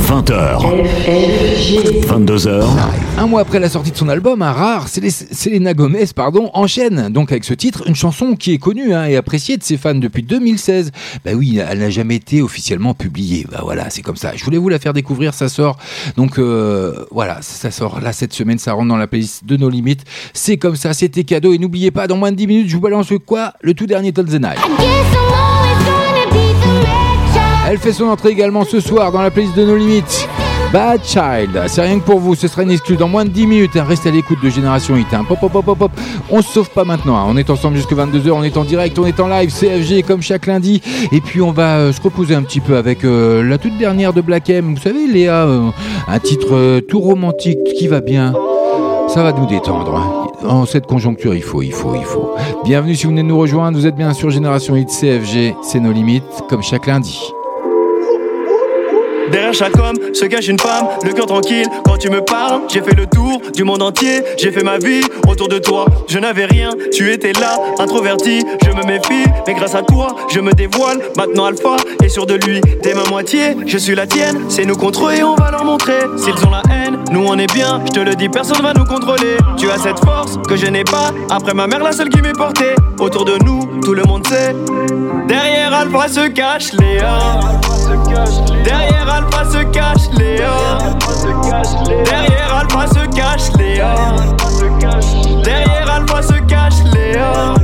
20h. 22h.
Un mois après la sortie de son album, un rare, Selena Gomez pardon, enchaîne donc avec ce titre une chanson qui est connue hein, et appréciée de ses fans depuis 2016. Bah oui, elle n'a jamais été officiellement publiée. Bah voilà, c'est comme ça. Je voulais vous la faire découvrir, ça sort. Donc euh, voilà, ça sort là cette semaine, ça rentre dans la playlist de nos limites. C'est comme ça, c'était cadeau et n'oubliez pas, dans moins de 10 minutes, je vous balance le quoi? Le tout dernier Night. Elle fait son entrée également ce soir dans la playlist de nos limites. Bad Child, c'est rien que pour vous, ce sera une exclue dans moins de 10 minutes. hein. Restez à l'écoute de Génération Hit. hein. Pop. On se sauve pas maintenant. hein. On est ensemble jusque 22h, on est en direct, on est en live, CFG comme chaque lundi. Et puis on va euh, se reposer un petit peu avec euh, la toute dernière de Black M. Vous savez, Léa, euh, un titre tout romantique qui va bien. Ça va nous détendre. En cette conjoncture, il faut, il faut, il faut. Bienvenue si vous venez de nous rejoindre. Vous êtes bien sur Génération Hit CFG. C'est nos limites, comme chaque lundi.
Derrière chaque homme se cache une femme, le cœur tranquille quand tu me parles. J'ai fait le tour du monde entier, j'ai fait ma vie autour de toi. Je n'avais rien, tu étais là, introverti, je me méfie, mais grâce à toi, je me dévoile. Maintenant Alpha est sûr de lui, t'es ma moitié, je suis la tienne. C'est nous contre eux et on va leur montrer. S'ils ont la haine, nous on est bien, je te le dis, personne va nous contrôler. Tu as cette force que je n'ai pas, après ma mère la seule qui m'est portée. Autour de nous, tout le monde sait. Derrière Alpha se cache Léa. Derrière Alpha se cache Léa. Derrière Alpha se cache Léa. Derrière Alpha se cache Léa.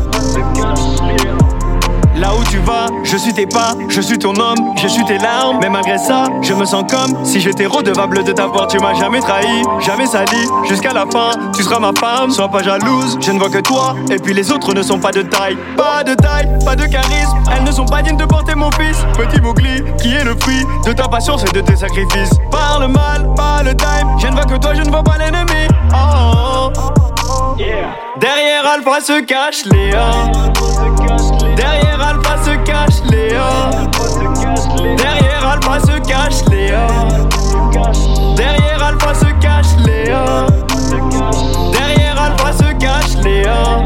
Là où tu vas, je suis tes pas, je suis ton homme, je suis tes larmes. Mais malgré ça, je me sens comme si j'étais redevable de ta part. Tu m'as jamais trahi, jamais sali. Jusqu'à la fin, tu seras ma femme. Sois pas jalouse, je ne vois que toi. Et puis les autres ne sont pas de taille. Pas de taille, pas de charisme. Elles ne sont pas dignes de porter mon fils. Petit Mowgli, qui est le fruit de ta patience et de tes sacrifices. Par le mal, pas le time. Je ne vois que toi, je ne vois pas l'ennemi. Oh, oh, oh. Derrière Alpha se cache Léa. Derrière Alpha se cache Léa. Derrière Alpha se cache Léa. Derrière Alpha se cache Léa. Derrière Alpha se cache Léa.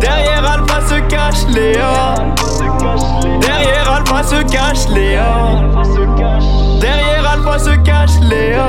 Derrière Alpha se cache Léa. Derrière Alpha se cache Léa. Derrière Alpha se cache Léa.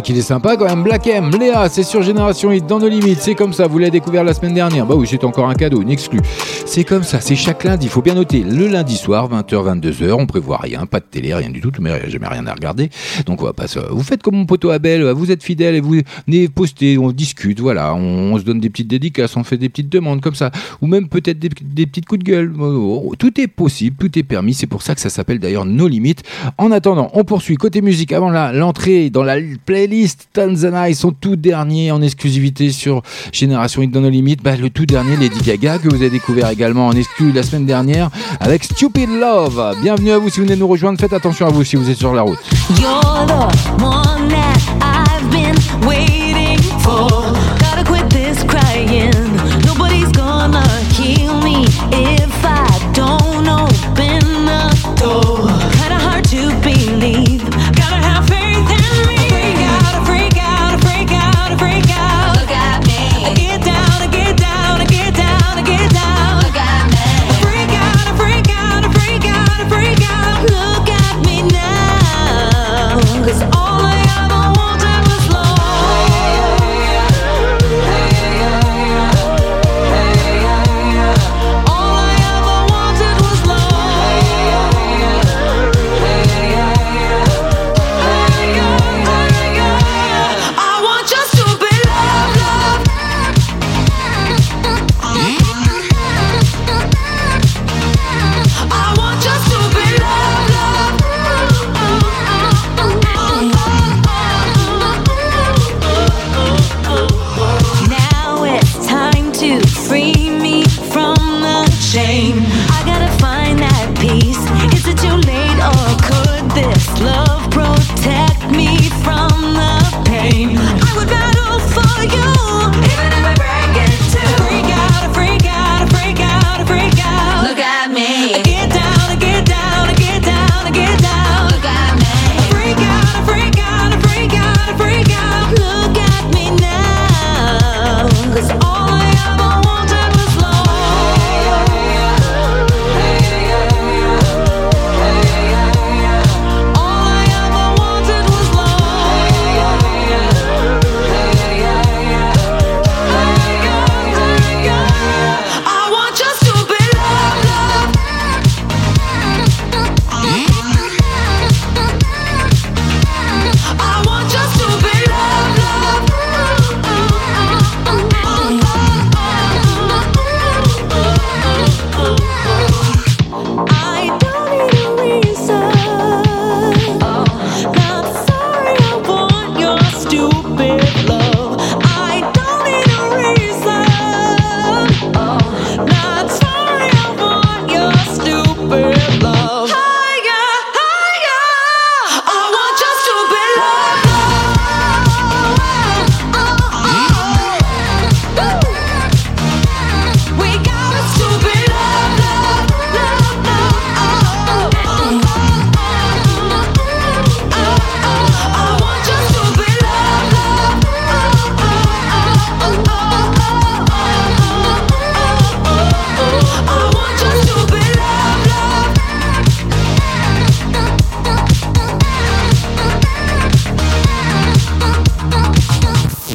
Qu'il est sympa quand même, Black M, Léa, c'est sur Génération Hit, dans nos limites, c'est comme ça, vous l'avez découvert la semaine dernière, bah oui c'est encore un cadeau, une exclu. C'est comme ça, c'est chaque lundi, il faut bien noter, le lundi soir, 20h, 22h, on prévoit rien, pas de télé, rien du tout, mais jamais rien à regarder, donc on va pas. Vous faites comme mon poteau Abel, vous êtes fidèle et vous venez poster, on discute, voilà, on, se donne des petites dédicaces, on fait des petites demandes comme ça, ou même peut-être des, des petites coups de gueule, Oh, tout est possible, tout est permis, c'est pour ça que ça s'appelle d'ailleurs nos limites. En attendant, on poursuit côté musique, avant l'entrée dans la playlist Tanzania, ils sont tout dernier en exclusivité sur Génération Hit dans nos limites. Bah, le tout dernier, Lady Gaga, que vous avez découvert également en exclu la semaine dernière avec Stupid Love. Bienvenue à vous si vous venez nous rejoindre. Faites attention à vous si vous êtes sur la route.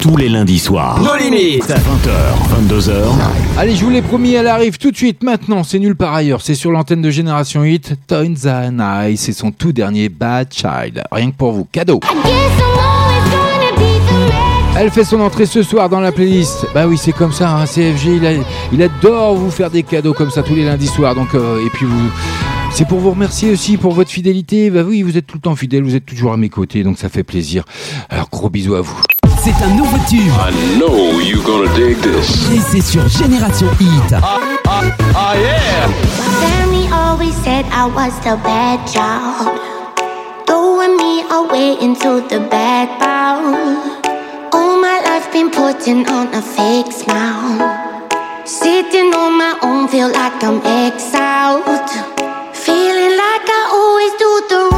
Tous les lundis soirs.
Nos limites.
20h, 22h.
Allez, je vous l'ai promis, elle arrive tout de suite maintenant. C'est nulle part ailleurs. C'est sur l'antenne de Génération Hit. Tones and I, c'est son tout dernier Bad Child. Rien que pour vous, cadeau. Elle fait son entrée ce soir dans la playlist. Bah oui, c'est comme ça, hein, CFG, il, a- il adore vous faire des cadeaux comme ça tous les lundis soirs. Donc, euh, et puis vous, c'est pour vous remercier aussi pour votre fidélité. Bah oui, vous êtes tout le temps fidèle, vous êtes toujours à mes côtés, donc ça fait plaisir. Alors gros bisous à vous.
C'est un nouveau tube.
I know you're gonna dig this.
Et c'est sur Génération Hit.
Ah yeah!
Family always said I was the bad child. Throwing me away into the background. All my life been putting on a fake smile. Sitting on my own, feel like I'm exiled. Feeling like I always do the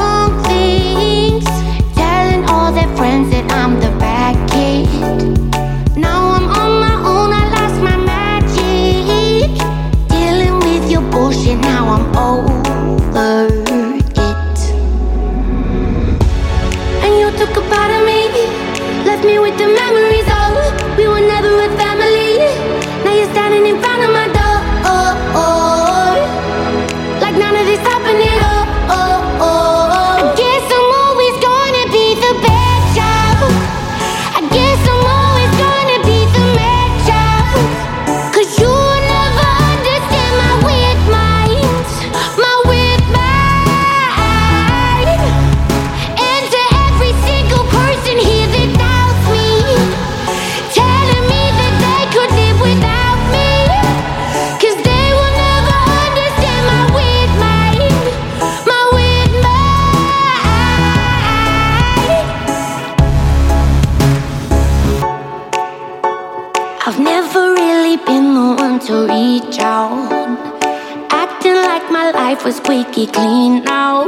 life was squeaky clean now.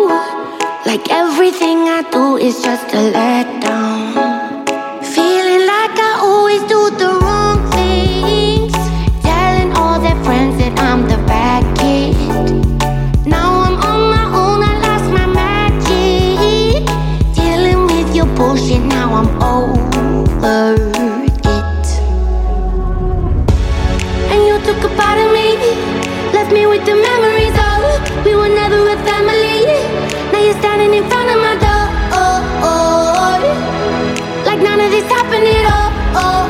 Like everything I do is just a letdown. Feeling like I always do the wrong things. Telling all their friends that I'm the bad kid. Now I'm on my own, I lost my magic. Dealing with your bullshit, now I'm over it. And you took a part of me, left me with the memories Like none of this happened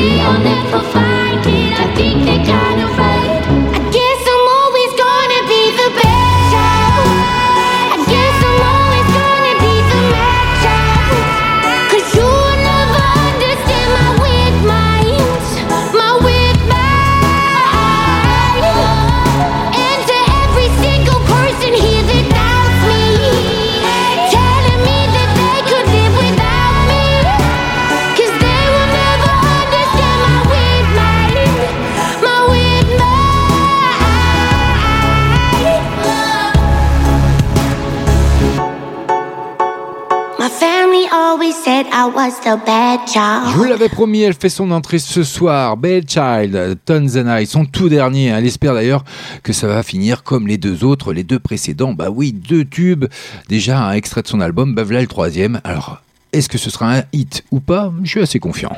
They say I'll never find it. I think they're
Je vous l'avais promis, elle fait son entrée ce soir. Belle Child, Tons and I, son tout dernier. Elle espère d'ailleurs que ça va finir comme les deux autres, les deux précédents. Bah oui, deux tubes. Déjà un extrait de son album, bah voilà le troisième. Alors, est-ce que ce sera un hit ou pas? Je suis assez confiant.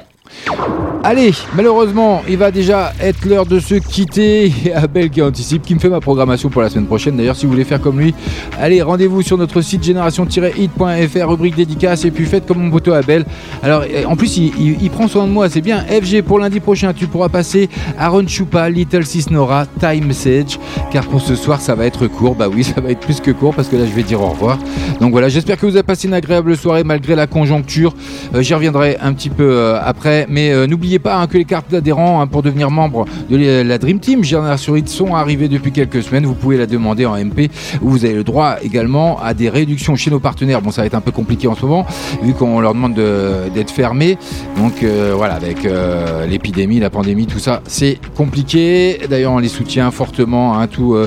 Allez, malheureusement, il va déjà être l'heure de se quitter. Abel qui anticipe, qui me fait ma programmation pour la semaine prochaine. D'ailleurs, si vous voulez faire comme lui, allez, rendez-vous sur notre site génération-hit.fr, rubrique dédicace, et puis faites comme mon poteau Abel. Alors, en plus, il, prend soin de moi, c'est bien. FG, pour lundi prochain, tu pourras passer Aaron Chupa, Little Cisnora, Time Message, car pour ce soir, ça va être court. Bah oui, ça va être plus que court, parce que là, je vais dire au revoir. Donc voilà, j'espère que vous avez passé une agréable soirée malgré la conjoncture. Euh, j'y reviendrai un petit peu euh, après, mais n'oubliez pas hein, que les cartes d'adhérents hein, pour devenir membre de la Dream Team Génération Hit sont arrivées depuis quelques semaines. Vous pouvez la demander en MP, vous avez le droit également à des réductions chez nos partenaires. Bon, ça va être un peu compliqué en ce moment, vu qu'on leur demande d'être fermés. Donc euh, voilà, avec euh, l'épidémie, la pandémie, tout ça, c'est compliqué. D'ailleurs, on les soutient fortement, hein, tous euh,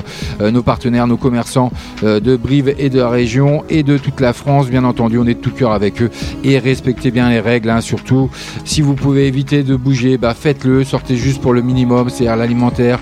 nos partenaires, nos commerçants de Brive et de la région et de toute la France, bien entendu. On est de tout cœur avec eux et respectez bien les règles, hein, surtout. Si vous pouvez éviter de bouger, bah faites-le, sortez juste pour le minimum, c'est-à-dire l'alimentaire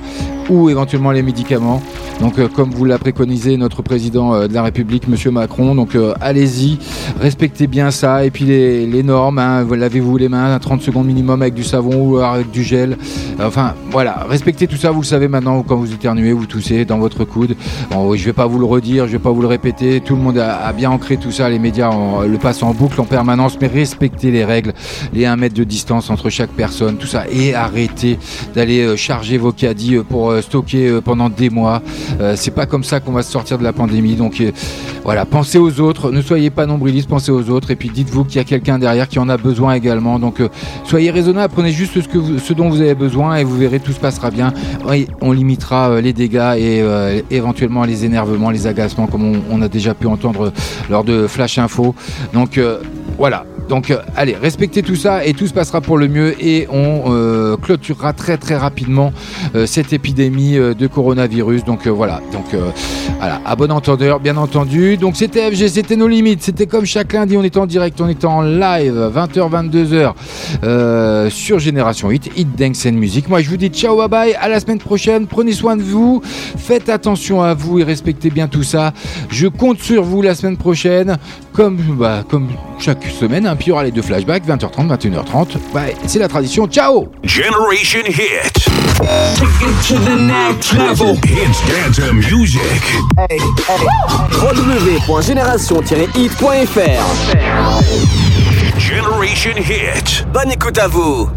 ou éventuellement les médicaments. Donc euh, comme vous l'a préconisé notre président euh, de la République, Monsieur Macron, donc euh, allez-y, respectez bien ça et puis les, normes, hein, lavez-vous les mains à 30 secondes minimum avec du savon ou avec du gel. Enfin voilà, respectez tout ça, vous le savez maintenant quand vous éternuez, vous toussez dans votre coude. Bon, je vais pas vous le redire, je vais pas vous le répéter, tout le monde a, bien ancré tout ça, les médias le passent en boucle en permanence, mais respectez les règles, les 1 mètre de distance entre chaque personne, tout ça, et arrêtez d'aller charger vos caddies pour stocker pendant des mois. Euh, c'est pas comme ça qu'on va se sortir de la pandémie. Donc euh, voilà, pensez aux autres, ne soyez pas nombrilistes, pensez aux autres, et puis dites-vous qu'il y a quelqu'un derrière qui en a besoin également. Donc euh, soyez raisonnable, prenez juste ce, que ce dont vous avez besoin et vous verrez tout se passera bien. on limitera les dégâts et éventuellement les énervements, les agacements, comme on, a déjà pu entendre lors de Flash Info. Donc voilà, donc euh, allez, respectez tout ça et tout se passera pour le mieux et on euh, clôturera très très rapidement euh, cette épidémie de coronavirus. Donc voilà, donc voilà, à bon entendeur, bien entendu. Donc c'était FG, c'était nos limites, c'était comme chaque lundi, on était en direct, on était en live, 20h, 22h sur Génération Hit, Hit Dance and Music. Moi je vous dis ciao, bye bye, à la semaine prochaine, prenez soin de vous, faites attention à vous et respectez bien tout ça. Je compte sur vous la semaine prochaine, comme, bah, comme chaque semaine. Puis il y aura les deux flashbacks, 20h30, 21h30. Ouais, c'est la tradition. Ciao
Generation Hit. to the next level. Hits music. Hey,
www.génération-hit.fr
Generation Hit.
Bonne écoute à vous.